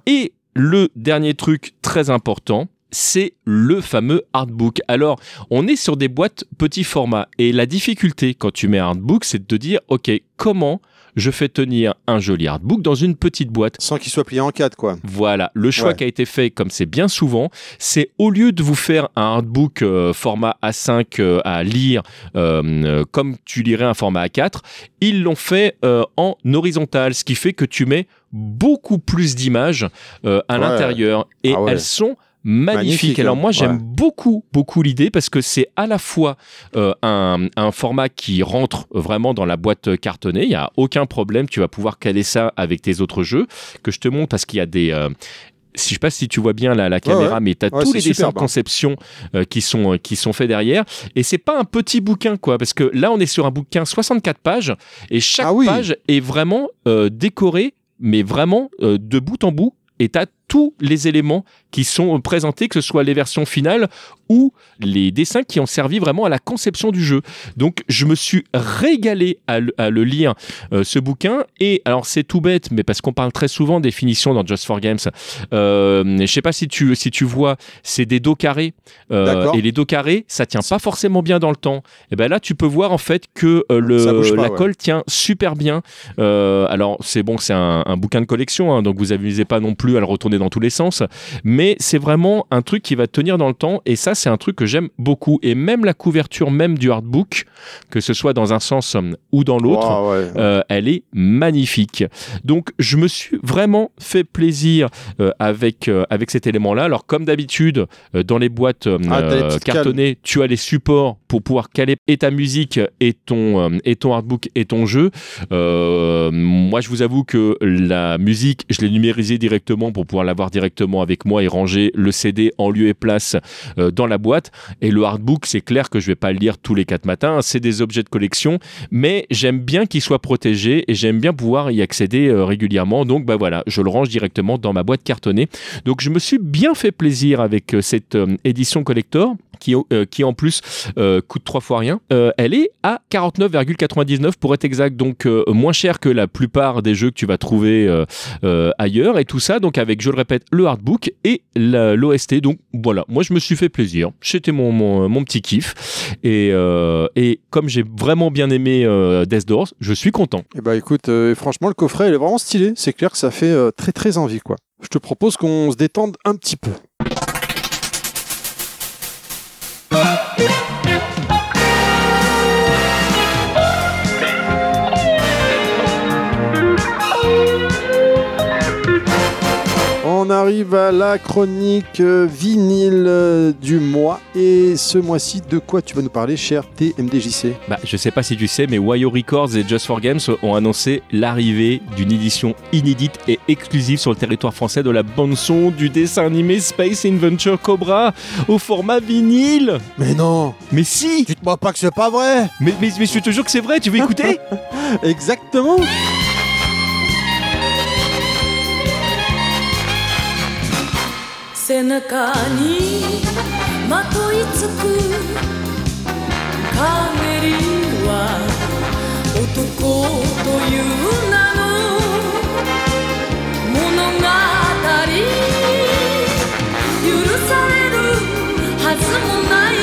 Et le dernier truc très important, c'est le fameux artbook. Alors, on est sur des boîtes petit format et la difficulté quand tu mets un artbook, c'est de te dire, ok, comment je fais tenir un joli artbook dans une petite boîte Sans qu'il soit plié en 4, quoi. voilà, le choix Ouais. qui a été fait, comme c'est bien souvent, c'est au lieu de vous faire un artbook euh, format A5 euh, à lire euh, comme tu lirais un format A4, ils l'ont fait en horizontal, ce qui fait que tu mets beaucoup plus d'images à Ouais. l'intérieur et Ah ouais. elles sont Magnifique, Alors moi j'aime Ouais. beaucoup beaucoup l'idée parce que c'est à la fois euh, un, un format qui rentre vraiment dans la boîte cartonnée, il y a aucun problème, tu vas pouvoir caler ça avec tes autres jeux que je te montre parce qu'il y a des euh, si je sais pas si tu vois bien la, la caméra, ouais. mais tu as Ouais, tous les dessins de hein. conception euh, qui, sont, euh, qui sont faits derrière. Et c'est pas un petit bouquin, quoi, parce que là, on est sur un bouquin 64 pages, et chaque Ah oui. page est vraiment euh, décorée, mais vraiment de bout en bout. Et tu as tous les éléments qui sont présentés, que ce soit les versions finales ou les dessins qui ont servi vraiment à la conception du jeu. Donc je me suis régalé à le, à le lire, euh, ce bouquin. Et alors c'est tout bête, mais parce qu'on parle très souvent des finitions dans Just for Games. Euh, je sais pas si tu, si tu vois, c'est des dos carrés. Euh, et les dos carrés, ça tient pas forcément bien dans le temps. Et ben là, tu peux voir en fait que euh, le, pas, la ouais. colle tient super bien. Alors c'est bon, c'est un, un bouquin de collection, hein, donc vous amusez pas non plus à le retourner dans tous les sens. Mais c'est vraiment un truc qui va tenir dans le temps. Et ça, c'est un truc que j'aime beaucoup. Et même la couverture même du artbook, que ce soit dans un sens euh, ou dans l'autre, Wow, ouais. euh, elle est magnifique. Donc je me suis vraiment fait plaisir euh, avec, euh, avec cet élément-là. Alors comme d'habitude, dans les boîtes Ah, cartonnées, tu as les supports pour pouvoir caler et ta musique et ton, et ton artbook et ton jeu. Moi je vous avoue que la musique, je l'ai numérisée directement pour pouvoir l'avoir directement avec moi et ranger le CD en lieu et place dans la boîte. Et le artbook, c'est clair que je vais pas le lire tous les quatre matins. C'est des objets de collection mais j'aime bien qu'il soit protégé et j'aime bien pouvoir y accéder euh, régulièrement. Donc bah voilà, je le range directement dans ma boîte cartonnée. Donc je me suis bien fait plaisir avec euh, cette euh, édition collector qui, en plus coûte trois fois rien. Elle est à 49,99 pour être exact, donc moins cher que la plupart des jeux que tu vas trouver ailleurs et tout ça. Donc avec, je le répète, le hardbook et la- l'OST. Donc voilà, moi je me suis fait plaisir. C'était mon, mon, petit kiff. Et, euh, et comme j'ai vraiment bien aimé euh, Death Doors, je suis content. Et bah écoute, euh, franchement, le coffret, il est vraiment stylé. C'est clair que ça fait très très envie, quoi. Je te propose qu'on se détende un petit peu. Arrive à la chronique euh, vinyle euh, du mois. Et ce mois-ci, de quoi tu vas nous parler, cher TMDJC Bah, je sais pas si tu sais, mais Wayo Records et Just for Games ont annoncé l'arrivée d'une édition inédite et exclusive sur le territoire français de la bande-son du dessin animé Space Adventure Cobra au format vinyle. Mais non. Mais si. Dites-moi pas que c'est pas vrai. Mais, mais, mais je te jure que c'est vrai, tu veux écouter? [LAUGHS] Exactement 背中にまといつく陰りは男という名の物語許されるはずもない。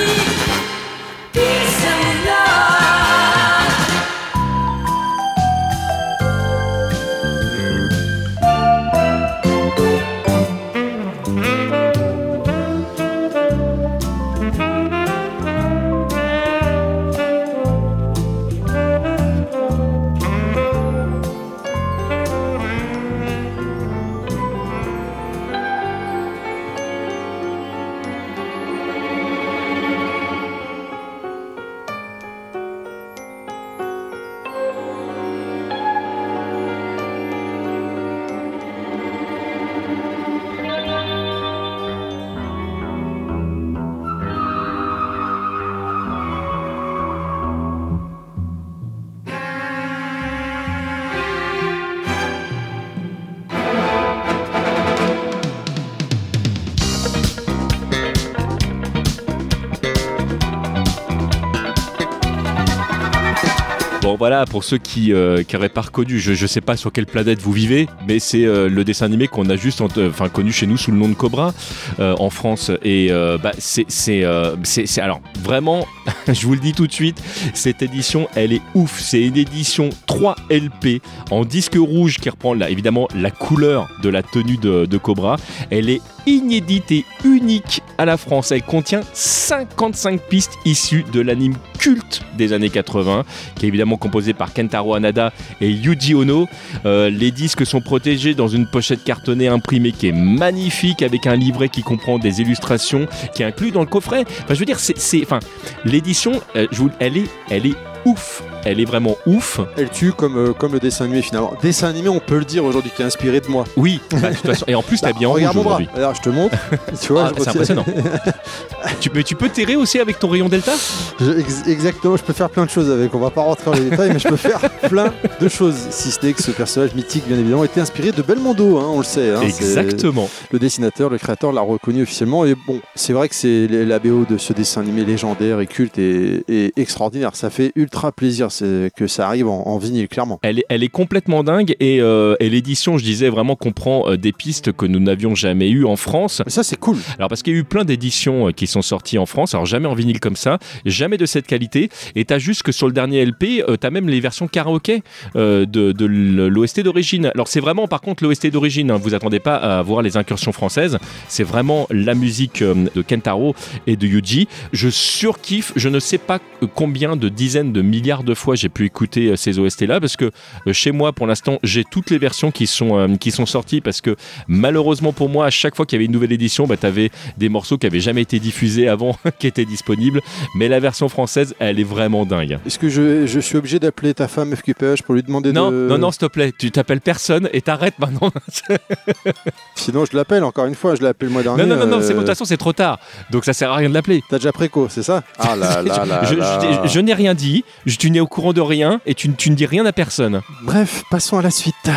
Bon voilà, pour ceux qui n'auraient pas reconnu, je, je sais pas sur quelle planète vous vivez, mais c'est euh, le dessin animé qu'on a juste ent- enfin connu chez nous sous le nom de Cobra euh, en France. Et euh, bah, c'est euh, alors vraiment, [LAUGHS] je vous le dis tout de suite, cette édition elle est ouf. C'est une édition 3 LP en disque rouge qui reprend évidemment la couleur de la tenue de, Cobra. Elle est inédite et unique à la France. Elle contient 55 pistes issues de l'anime culte des années 80, qui évidemment composé par Kentaro Hanada et Yuji Ono. Euh, les disques sont protégés dans une pochette cartonnée imprimée qui est magnifique, avec un livret qui comprend des illustrations, qui est inclus dans le coffret. Enfin, je veux dire, c'est, enfin, l'édition, euh, elle est, elle est ouf. Elle est vraiment ouf. Elle tue comme, euh, comme le dessin animé finalement. Dessin animé, on peut le dire aujourd'hui, qui est inspiré de moi. Oui, bah, de toute façon. Et en plus, t'as bien en rouge Regarde mon bras. aujourd'hui. Alors je te montre. [LAUGHS] tu vois, Ah, je c'est retire- impressionnant. [LAUGHS] tu, mais tu peux terrer aussi avec ton rayon Delta? Je- ex- exactement, je peux faire plein de choses avec. On va pas rentrer dans les détails, mais je peux faire [LAUGHS] plein de choses. Si ce n'est que ce personnage mythique, bien évidemment, était inspiré de Belmondo, hein, on le sait. hein, c'est- Exactement. Le dessinateur, le créateur l'a reconnu officiellement. Et bon, c'est vrai que c'est la BO de ce dessin animé légendaire et culte et, et extraordinaire. Ça fait ultra plaisir c'est que ça arrive en, en vinyle, clairement. Elle est, elle est complètement dingue et, euh, et l'édition, je disais, vraiment comprend euh, des pistes que nous n'avions jamais eues en France. Mais ça, c'est cool. Alors parce qu'il y a eu plein d'éditions euh, qui sont sorties en France, alors jamais en vinyle comme ça, jamais de cette qualité. Et t'as juste que sur le dernier LP, euh, t'as même les versions karaoké euh, de, de l'OST d'origine. Alors c'est vraiment par contre l'OST d'origine, hein, vous attendez pas à voir les incursions françaises, c'est vraiment la musique de Kentaro et de Yuji. Je surkiffe, je ne sais pas combien de dizaines de milliards de fois j'ai pu écouter euh, ces OST là parce que euh, chez moi pour l'instant j'ai toutes les versions qui sont, euh, qui sont sorties parce que malheureusement pour moi à chaque fois qu'il y avait une nouvelle édition bah, t'avais des morceaux qui avaient jamais été diffusés avant [LAUGHS] qui étaient disponibles mais la version française elle est vraiment dingue Est-ce que je, je suis obligé d'appeler ta femme FQPH pour lui demander non de. non non s'il te plaît tu t'appelles personne et t'arrêtes maintenant [LAUGHS] Sinon, je l'appelle encore une fois. Je l'ai appelé le mois dernier. non non non, non euh, c'est bon, de toute façon c'est trop tard donc ça sert à rien de l'appeler T'as déjà préco, c'est ça? Ah là [LAUGHS] là là. je, là. je- je n'ai rien dit je, tu n'es au courant de rien et tu, tu ne dis rien à personne Bref, passons à la suite. [LAUGHS]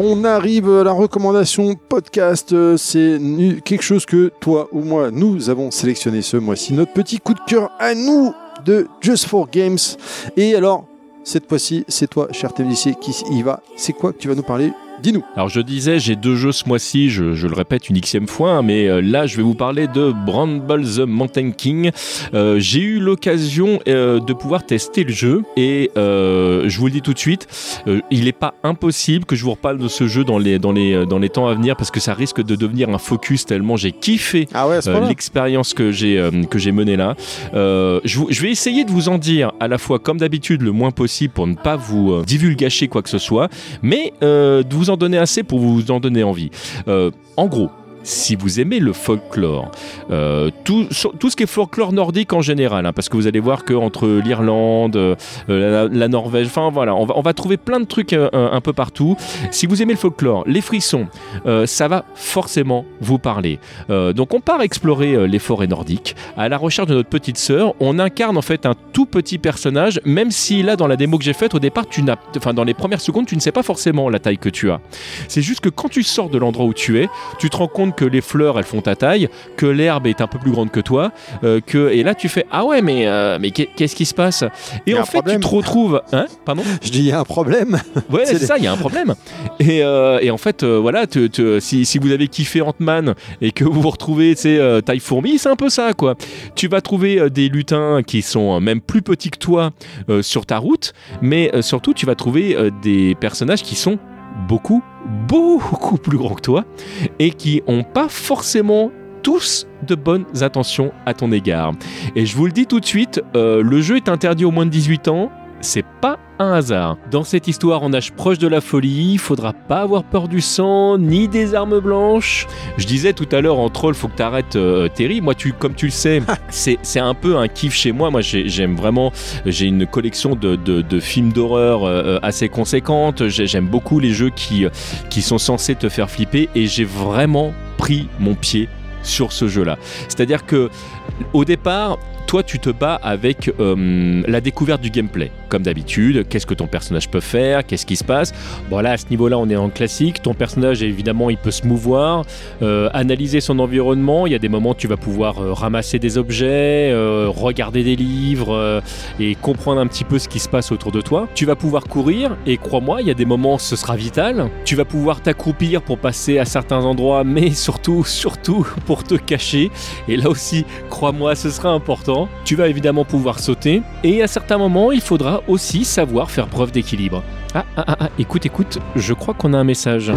On arrive à la recommandation podcast. Euh, C'est quelque chose que toi ou moi, nous avons sélectionné ce mois-ci. Notre petit coup de cœur à nous de Just for Games. Et alors, cette fois-ci, c'est toi, cher TMDC, qui y va. C'est quoi que tu vas nous parler Dis-nous. Alors je disais, j'ai deux jeux ce mois-ci, je, je le répète une xème fois, hein, mais euh, là je vais vous parler de Bramble the Mountain King. Euh, j'ai eu l'occasion euh, de pouvoir tester le jeu et je vous le dis tout de suite, il n'est pas impossible que je vous reparle de ce jeu dans les, dans, les, dans les temps à venir parce que ça risque de devenir un focus tellement j'ai kiffé Ah ouais, l'expérience que j'ai que j'ai menée là. Je, vais essayer de vous en dire à la fois comme d'habitude le moins possible pour ne pas vous divulgacher quoi que ce soit, mais de vous en donner assez pour vous en donner envie. Euh, en gros. Si vous aimez le folklore, euh, tout, ce qui est folklore nordique en général, hein, parce que vous allez voir que entre l'Irlande, euh, la, Norvège, enfin voilà, on va, on va trouver plein de trucs euh, un, peu partout. Si vous aimez le folklore, les frissons, euh, ça va forcément vous parler. Donc on part explorer les forêts nordiques à la recherche de notre petite sœur. On incarne en fait un tout petit personnage, même si là dans la démo que j'ai faite au départ, tu n'as, enfin dans les premières secondes, tu ne sais pas forcément la taille que tu as. C'est juste que quand tu sors de l'endroit où tu es, tu te rends compte que les fleurs elles font ta taille, que l'herbe est un peu plus grande que toi, euh, que et là tu fais ah ouais mais euh, mais qu'est- qu'est-ce qui se passe? Et en fait problème. tu te retrouves, hein, pardon? [LAUGHS] Je dis, il y a un problème. Ouais, [LAUGHS] C'est c'est ça, il y a un problème. [LAUGHS] Et, euh, et en fait, voilà, te- te- si, si vous avez kiffé Ant-Man et que vous vous retrouvez, tu sais, euh, taille fourmi, c'est un peu ça, quoi. Tu vas trouver des lutins qui sont même plus petits que toi sur ta route, mais surtout, tu vas trouver des personnages qui sont beaucoup, beaucoup plus grands que toi et qui ont pas forcément tous de bonnes intentions à ton égard. Et je vous le dis tout de suite, euh, le jeu est interdit aux moins de 18 ans. C'est pas un hasard. Dans cette histoire, on nage proche de la folie, il faudra pas avoir peur du sang, ni des armes blanches. Je disais tout à l'heure en troll, faut que t'arrêtes euh, Terry. Moi, tu, comme tu le sais, [LAUGHS] c'est c'est un peu un kiff chez moi. Moi, j'ai- j'aime vraiment, j'ai une collection de, de- de films d'horreur euh, assez conséquente. J'ai- J'aime beaucoup les jeux qui, euh, qui sont censés te faire flipper et j'ai vraiment pris mon pied sur ce jeu-là. C'est-à-dire que au départ, toi, tu te bats avec euh, la découverte du gameplay, comme d'habitude. Qu'est-ce que ton personnage peut faire? Qu'est-ce qui se passe? Bon, là, à ce niveau-là, on est en classique. Ton personnage, évidemment, il peut se mouvoir, euh, analyser son environnement. Il y a des moments où tu vas pouvoir euh, ramasser des objets, regarder des livres et comprendre un petit peu ce qui se passe autour de toi. Tu vas pouvoir courir et crois-moi, il y a des moments où ce sera vital. Tu vas pouvoir t'accroupir pour passer à certains endroits, mais surtout, [LAUGHS] surtout pour te cacher. Et là aussi, crois-moi, ce sera important. Tu vas évidemment pouvoir sauter. Et à certains moments, il faudra aussi savoir faire preuve d'équilibre. Ah, ah, ah, ah, écoute, écoute, je crois qu'on a un message.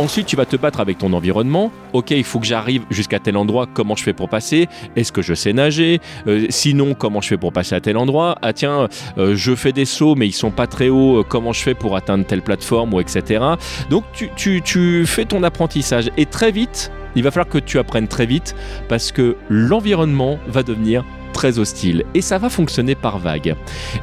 Ensuite, tu vas te battre avec ton environnement. Ok, il faut que j'arrive jusqu'à tel endroit. Comment je fais pour passer? Est-ce que je sais nager? Euh, Sinon, comment je fais pour passer à tel endroit? Ah tiens, euh, je fais des sauts, mais ils sont pas très hauts. Euh, Comment je fais pour atteindre telle plateforme ou etc. Donc, tu, tu- tu fais ton apprentissage et très vite, il va falloir que tu apprennes très vite parce que l'environnement va devenir très hostile et ça va fonctionner par vague.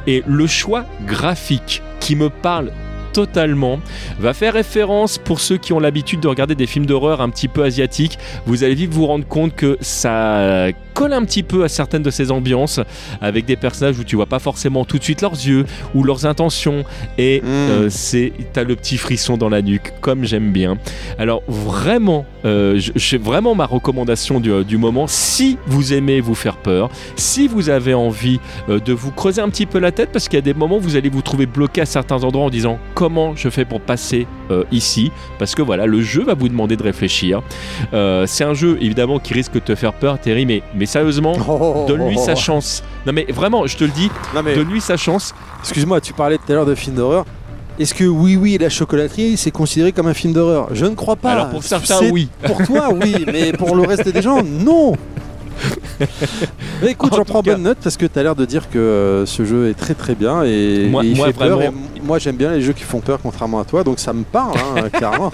Et le choix graphique qui me parle totalement va faire référence pour ceux qui ont l'habitude de regarder des films d'horreur un petit peu asiatiques. Vous allez vite vous rendre compte que ça colle un petit peu à certaines de ces ambiances avec des personnages où tu vois pas forcément tout de suite leurs yeux ou leurs intentions et Mm. euh, c'est t'as le petit frisson dans la nuque comme j'aime bien. Alors vraiment, euh, je- vraiment ma recommandation du, du moment, si vous aimez vous faire peur, si vous avez envie euh, de vous creuser un petit peu la tête, parce qu'il y a des moments où vous allez vous trouver bloqué à certains endroits en disant comment je fais pour passer euh, ici, parce que voilà, le jeu va vous demander de réfléchir. Euh, c'est un jeu évidemment qui risque de te faire peur, Terry, mais, mais sérieusement, [LAUGHS] Oh, donne-lui oh, sa oh. chance. Non mais vraiment, je te le dis, donne-lui sa chance. excuse-moi, tu parlais tout à l'heure de film d'horreur. Est-ce que Oui Oui et la chocolaterie, c'est considéré comme un film d'horreur? Je ne crois pas. Alors pour certains, oui. Pour toi, oui, mais pour le reste des gens, non. [LAUGHS] Écoute, En j'en prends bonne note parce que tu as l'air de dire que euh, ce jeu est très très bien et, Moi- et il moi, fait peur. et moi, j'aime bien les jeux qui font peur, contrairement à toi, donc ça me parle, hein, [LAUGHS] clairement.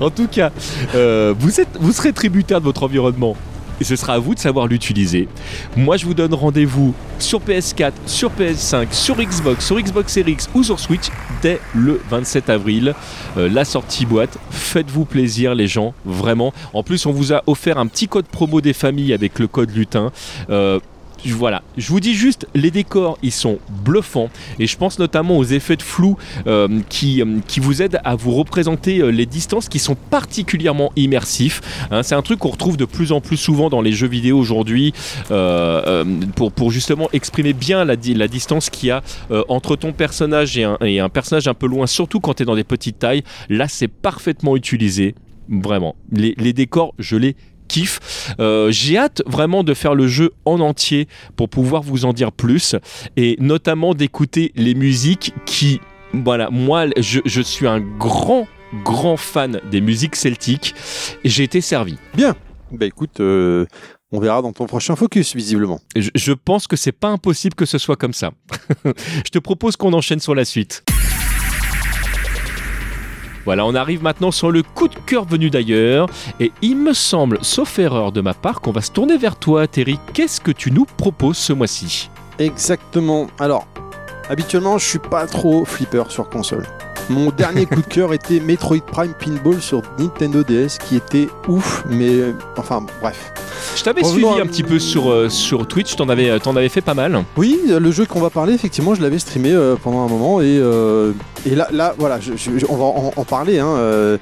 En tout cas, euh, vous, êtes, vous serez tributaire de votre environnement. Et ce sera à vous de savoir l'utiliser. Moi, je vous donne rendez-vous sur PS4, sur PS5, sur Xbox, sur Xbox Series X ou sur Switch dès le 27 avril. Euh, la sortie boîte. Faites-vous plaisir, les gens, vraiment. En plus, on vous a offert un petit code promo des familles avec le code lutin. Euh, voilà, je vous dis juste, les décors, ils sont bluffants et je pense notamment aux effets de flou euh, qui, euh, qui vous aident à vous représenter euh, les distances qui sont particulièrement immersifs. Hein, c'est un truc qu'on retrouve de plus en plus souvent dans les jeux vidéo aujourd'hui pour, justement exprimer bien la, di- la distance qu'il y a entre ton personnage et un, personnage un peu loin, surtout quand tu es dans des petites tailles. Là, c'est parfaitement utilisé. Vraiment. Les, les décors, je les kiffe. Euh, J'ai hâte vraiment de faire le jeu en entier pour pouvoir vous en dire plus et notamment d'écouter les musiques qui, voilà, moi je, je suis un grand, grand fan des musiques celtiques et j'ai été servi. bah écoute, euh, on verra dans ton prochain focus, visiblement. Je, je pense que c'est pas impossible que ce soit comme ça. [LAUGHS] je te propose qu'on enchaîne sur la suite. Voilà, on arrive maintenant sur le coup de cœur venu d'ailleurs. Et il me semble, sauf erreur de ma part, qu'on va se tourner vers toi, Terry. Qu'est-ce que tu nous proposes ce mois-ci? Exactement. Alors, habituellement, je suis pas trop flipper sur console. Mon dernier coup de cœur était Metroid Prime Pinball sur Nintendo DS, qui était ouf, mais enfin bref. Je t'avais suivi un petit peu sur, euh, sur Twitch, t'en avais, euh, t'en avais fait pas mal. Oui, le jeu qu'on va parler, effectivement, je l'avais streamé euh, pendant un moment et, euh, et là, là, voilà, je- je- on va en, en parler. hein, euh,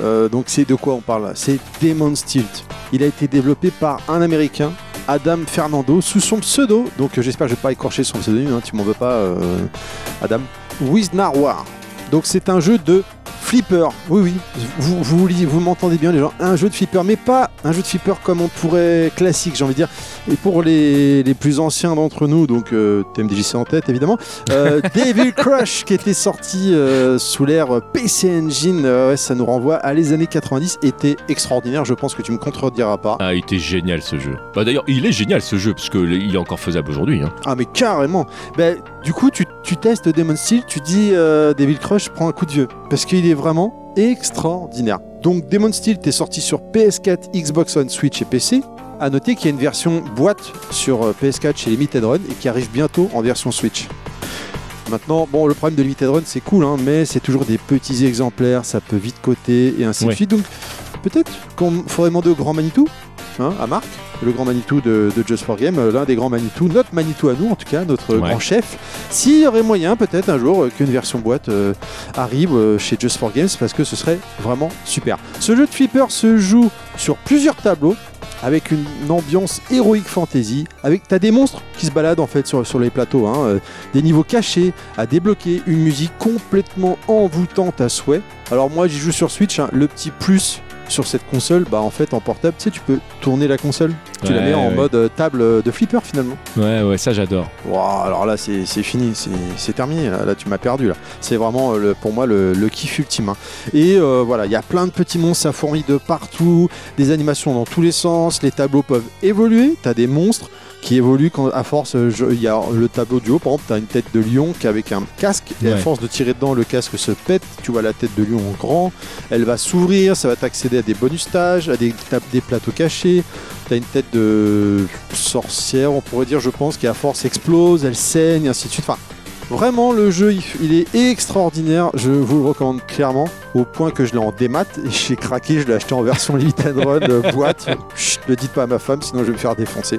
euh, donc, c'est de quoi on parle là C'est Demon's Tilt. Il a été développé par un Américain, Adam Fernando, sous son pseudo. Donc, euh, j'espère que je vais pas écorcher son pseudonyme. hein, tu m'en veux pas, euh, Adam. Wiznarwar. Donc, c'est un jeu de flipper. Oui, oui. Vous, vous, vous, m'entendez bien, les gens. Un jeu de flipper, mais pas un jeu de flipper comme on pourrait classique, j'ai envie de dire. Et pour les, les plus anciens d'entre nous, donc euh, TMDJC en tête évidemment, euh, [LAUGHS] Devil Crush qui était sorti euh, sous l'ère PC Engine, euh, ouais, ça nous renvoie à les années 90, était extraordinaire, je pense que tu me contrediras pas. Ah, il était génial ce jeu. Bah d'ailleurs, il est génial ce jeu, parce qu'il est encore faisable aujourd'hui. hein. Ah mais carrément Ben, Du coup tu, tu testes Demon Steel, tu dis euh, Devil Crush prend un coup de vieux, parce qu'il est vraiment extraordinaire. Donc Demon Steel t'es sorti sur PS4, Xbox One, Switch et PC. À noter qu'il y a une version boîte sur euh, PS4 chez Limited Run et qui arrive bientôt en version Switch. Maintenant, bon, le problème de Limited Run, c'est cool, hein, mais c'est toujours des petits exemplaires, ça peut vite coter et ainsi de suite. Donc, peut-être qu'on faudrait demander au grand Manitou, hein, à Marc, le grand Manitou de, de Just for Game, euh, l'un des grands Manitou, notre Manitou à nous en tout cas, notre Ouais. grand chef, s'il y aurait moyen peut-être un jour euh, qu'une version boîte euh, arrive euh, chez Just for Games parce que ce serait vraiment super. Ce jeu de flipper se joue sur plusieurs tableaux avec une ambiance héroïque fantasy, avec t'as des monstres qui se baladent en fait sur, sur les plateaux, hein, euh, des niveaux cachés à débloquer, une musique complètement envoûtante à souhait. Alors moi j'y joue sur Switch, hein, le petit plus sur cette console, bah en fait en portable, tu sais, tu peux tourner la console, tu la mets en ouais. mode euh, table euh, de flipper finalement. Ouais, ouais, ça j'adore. Wow, alors là c'est fini, c'est- terminé, là, Là, tu m'as perdu là. C'est vraiment euh, le, pour moi le, le kiff ultime. hein. Et euh, voilà, il y a plein de petits monstres, ça fourmille de partout, des animations dans tous les sens, les tableaux peuvent évoluer, tu as des monstres qui évoluent quand, à force, euh, il y a le tableau du haut, par exemple, tu as une tête de lion qui est avec un casque, et à force de tirer dedans, le casque se pète, tu vois la tête de lion en grand, elle va s'ouvrir, ça va t'accéder à des bonus stages, à des, des plateaux cachés, T'as une tête de sorcière, on pourrait dire, je pense, qui à force explose, elle saigne, ainsi de suite. Enfin, vraiment, le jeu, il, est extraordinaire. Je vous le recommande clairement, au point que je l'ai en démat et j'ai craqué. Je l'ai acheté en version [LAUGHS] limited run euh, boîte. Chut, ne le dites pas à ma femme, sinon je vais me faire défoncer.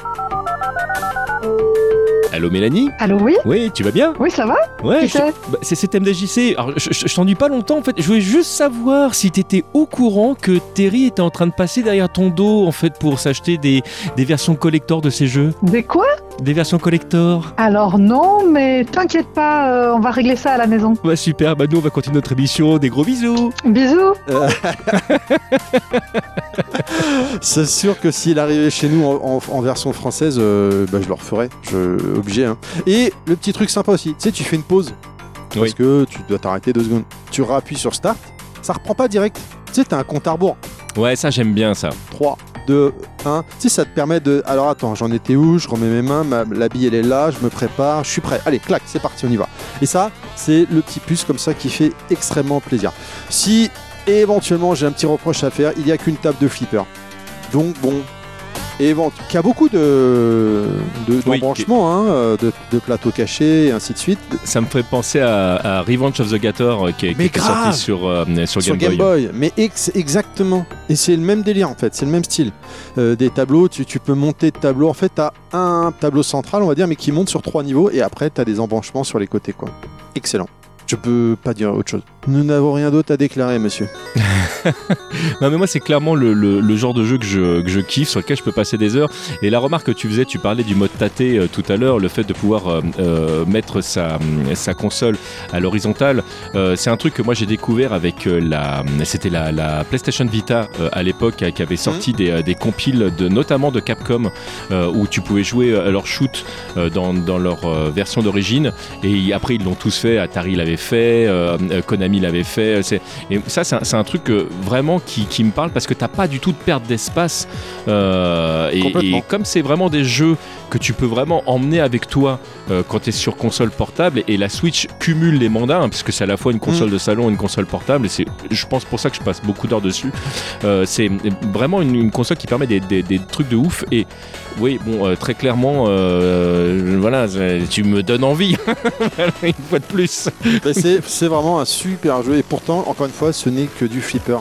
Allô Mélanie Allô, oui Oui, tu vas bien Oui, ça va Ouais, je- c'est bah, c'est MDJC. Alors, je, je, je t'ennuie pas longtemps en fait. Je voulais juste savoir si t'étais au courant que Terry était en train de passer derrière ton dos en fait pour s'acheter des, des versions collector de ces jeux. Des quoi? Des versions collector. Alors non, mais t'inquiète pas, euh, on va régler ça à la maison. Ouais, super. Bah, nous, on va continuer notre émission. Des gros bisous. Bisous [LAUGHS] C'est sûr que s'il arrivait chez nous en, en- en version française, euh, bah, je le referais. Je obligé. hein. Et le petit truc sympa aussi, tu sais, tu fais une pause parce Oui. que tu dois t'arrêter deux secondes. Tu rappuies sur Start, ça reprend pas direct. Tu sais, t'as un compte à rebours. Ouais, ça, j'aime bien ça. 3, 2, 1. Tu sais, ça te permet de. Alors attends, j'en étais où? Je remets mes mains, ma... la bille elle est là, je me prépare, je suis prêt. Allez, clac, c'est parti, on y va. Et ça, c'est le petit plus comme ça qui fait extrêmement plaisir. Si éventuellement j'ai un petit reproche à faire, il n'y a qu'une table de flipper. Donc bon. Évent- Qui a beaucoup de, de Oui, d'embranchements, hein, euh, de, de plateaux cachés et ainsi de suite. Ça me fait penser à, à Revenge of the Gator euh, qui, est- qui sorti sur, euh, sur, sur Game, Boy. Mais ex- exactement. Et c'est le même délire en fait, c'est le même style. Euh, des tableaux, tu, tu peux monter de tableaux. En fait, tu as un tableau central, on va dire, mais qui monte sur trois niveaux et après, tu as des embranchements sur les côtés. quoi. Excellent. Je peux pas dire autre chose. Nous n'avons rien d'autre à déclarer, monsieur. [LAUGHS] Non mais moi c'est clairement le, le- le genre de jeu que je, que je kiffe, sur lequel je peux passer des heures. Et la remarque que tu faisais, tu parlais du mode tâté euh, tout à l'heure, le fait de pouvoir euh, euh, mettre sa, sa console à l'horizontale, c'est un truc que moi j'ai découvert avec la, c'était la, la PlayStation Vita à l'époque qui avait sorti des, des compiles de, notamment de Capcom où tu pouvais jouer à leur shoot dans, dans leur version d'origine. Et après ils l'ont tous fait, Atari l'avait fait, euh, euh, Konami l'avait fait. Et ça, c'est un, truc vraiment qui, qui me parle parce que t'as pas du tout de perte d'espace. Euh, et comme c'est vraiment des jeux que tu peux vraiment emmener avec toi euh, quand tu es sur console portable, et la Switch cumule les mandats, hein, puisque c'est à la fois une console de salon et une console portable, et c'est, je pense, pour ça que je passe beaucoup d'heures dessus. Euh, c'est vraiment une, une console qui permet des, des- des trucs de ouf. Et oui, bon, euh, très clairement, voilà, tu me donnes envie, [LAUGHS] une fois de plus. C'est vraiment un super jeu. Et pourtant, encore une fois, ce n'est que du flipper.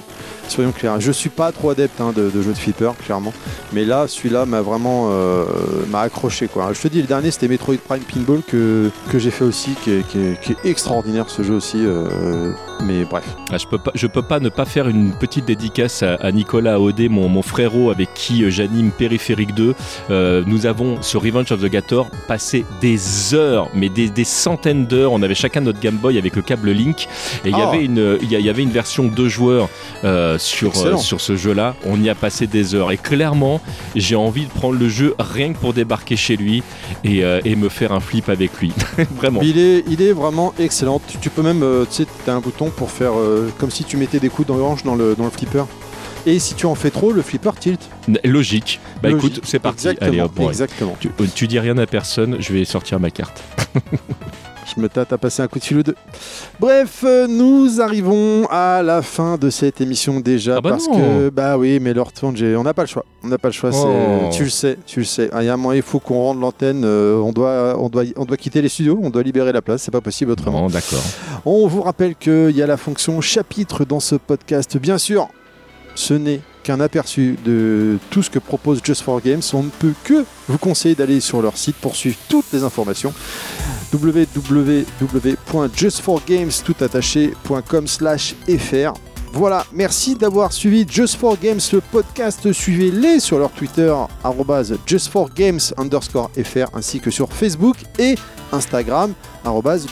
Soyons clairs. Je suis pas trop adepte hein, de, de jeux de flipper, clairement. Mais là, celui-là m'a vraiment euh, m'a accroché. Quoi. Je te dis, le dernier, c'était Metroid Prime Pinball que, que j'ai fait aussi, qui est, qui est- qui est extraordinaire ce jeu aussi. euh, mais bref. Ah, je peux pas, je peux pas ne pas faire une petite dédicace à, à Nicolas Audé, mon, mon frérot avec qui euh, j'anime Périphérique 2. Euh, nous avons sur Revenge of the Gator passé des heures, mais des, des centaines d'heures. On avait chacun notre Game Boy avec le câble Link et il y Ah. avait une, il y, avait une version deux joueurs euh, sur euh, sur ce jeu-là. On y a passé des heures et clairement, j'ai envie de prendre le jeu rien que pour débarquer chez lui et, euh, et me faire un flip avec lui. [LAUGHS] Vraiment. Il est, il est vraiment excellent. Tu, tu peux même, euh, tu sais, tu as un bouton pour faire euh, comme si tu mettais des coups d'orange dans le, dans le flipper. Et si tu en fais trop, le flipper tilt. Logique. Bah Logique. écoute, c'est parti. Exactement. Allez hop, exactement. Tu, euh, tu dis rien à personne, je vais sortir ma carte. [LAUGHS] Je me tâte à passer un coup de fil ou deux. Bref, euh, nous arrivons à la fin de cette émission déjà Ah bah parce non. que bah oui, mais l'heure tourne. On n'a pas le choix. On n'a pas le choix. Oh. Tu le sais, tu le sais. Ah, Il y a un moment, il faut qu'on rende l'antenne. euh, on doit, on doit, on doit quitter les studios. On doit libérer la place. C'est pas possible autrement. D'accord. On vous rappelle qu'il y a la fonction chapitre dans ce podcast. Bien sûr, ce n'est qu'un aperçu de tout ce que propose Just for Games. On ne peut que vous conseiller d'aller sur leur site pour suivre toutes les informations www.justforgames.com fr voilà, merci d'avoir suivi Just for Games, le podcast. Suivez-les sur leur Twitter, justforgames underscore fr, ainsi que sur Facebook et Instagram,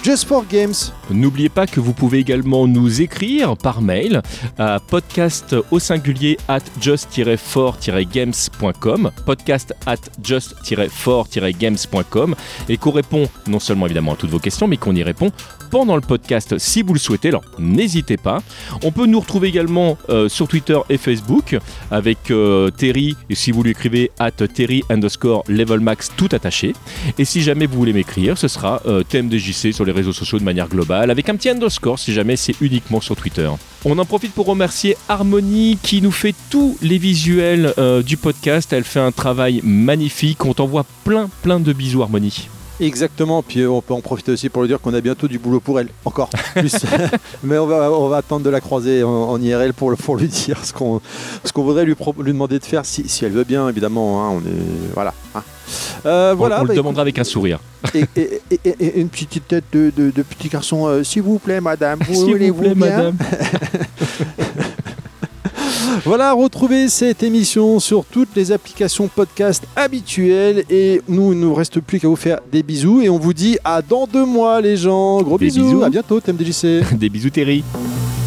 justforgames. N'oubliez pas que vous pouvez également nous écrire par mail à podcast au singulier at just-for-games.com podcast at just-for-games.com et qu'on répond non seulement évidemment à toutes vos questions mais qu'on y répond pendant le podcast si vous le souhaitez. Alors n'hésitez pas. On peut nous retrouver également euh, sur Twitter et Facebook avec euh, Terry et si vous lui écrivez at Terry underscore levelmax tout attaché. Et si jamais vous voulez m'écrire, ce sera euh, Sur les réseaux sociaux de manière globale, avec un petit underscore si jamais c'est uniquement sur Twitter. On en profite pour remercier Harmony qui nous fait tous les visuels euh, du podcast. Elle fait un travail magnifique. On t'envoie plein plein de bisous Harmony. Exactement, puis euh, on peut en profiter aussi pour lui dire qu'on a bientôt du boulot pour elle, encore [LAUGHS] plus. [LAUGHS] Mais on va, on va attendre de la croiser en, en IRL pour, lui [LAUGHS] dire ce qu'on voudrait lui, pro- lui demander de faire, si, si elle veut bien, évidemment. hein, on est, voilà. hein. Euh, On- voilà, on, le bah, demandera avec un sourire. et, et- et- et- et une petite tête de, de- de petit garçon, euh, s'il vous plaît, madame. Vous S'il vous voulez-vous plaît, bien madame. [LAUGHS] Voilà, retrouvez cette émission sur toutes les applications podcast habituelles. Et nous, il ne nous reste plus qu'à vous faire des bisous. Et on vous dit à dans deux mois, les gens. Gros Des bisous. bisous. À bientôt, TMDJC. [LAUGHS] Des bisous Terry.「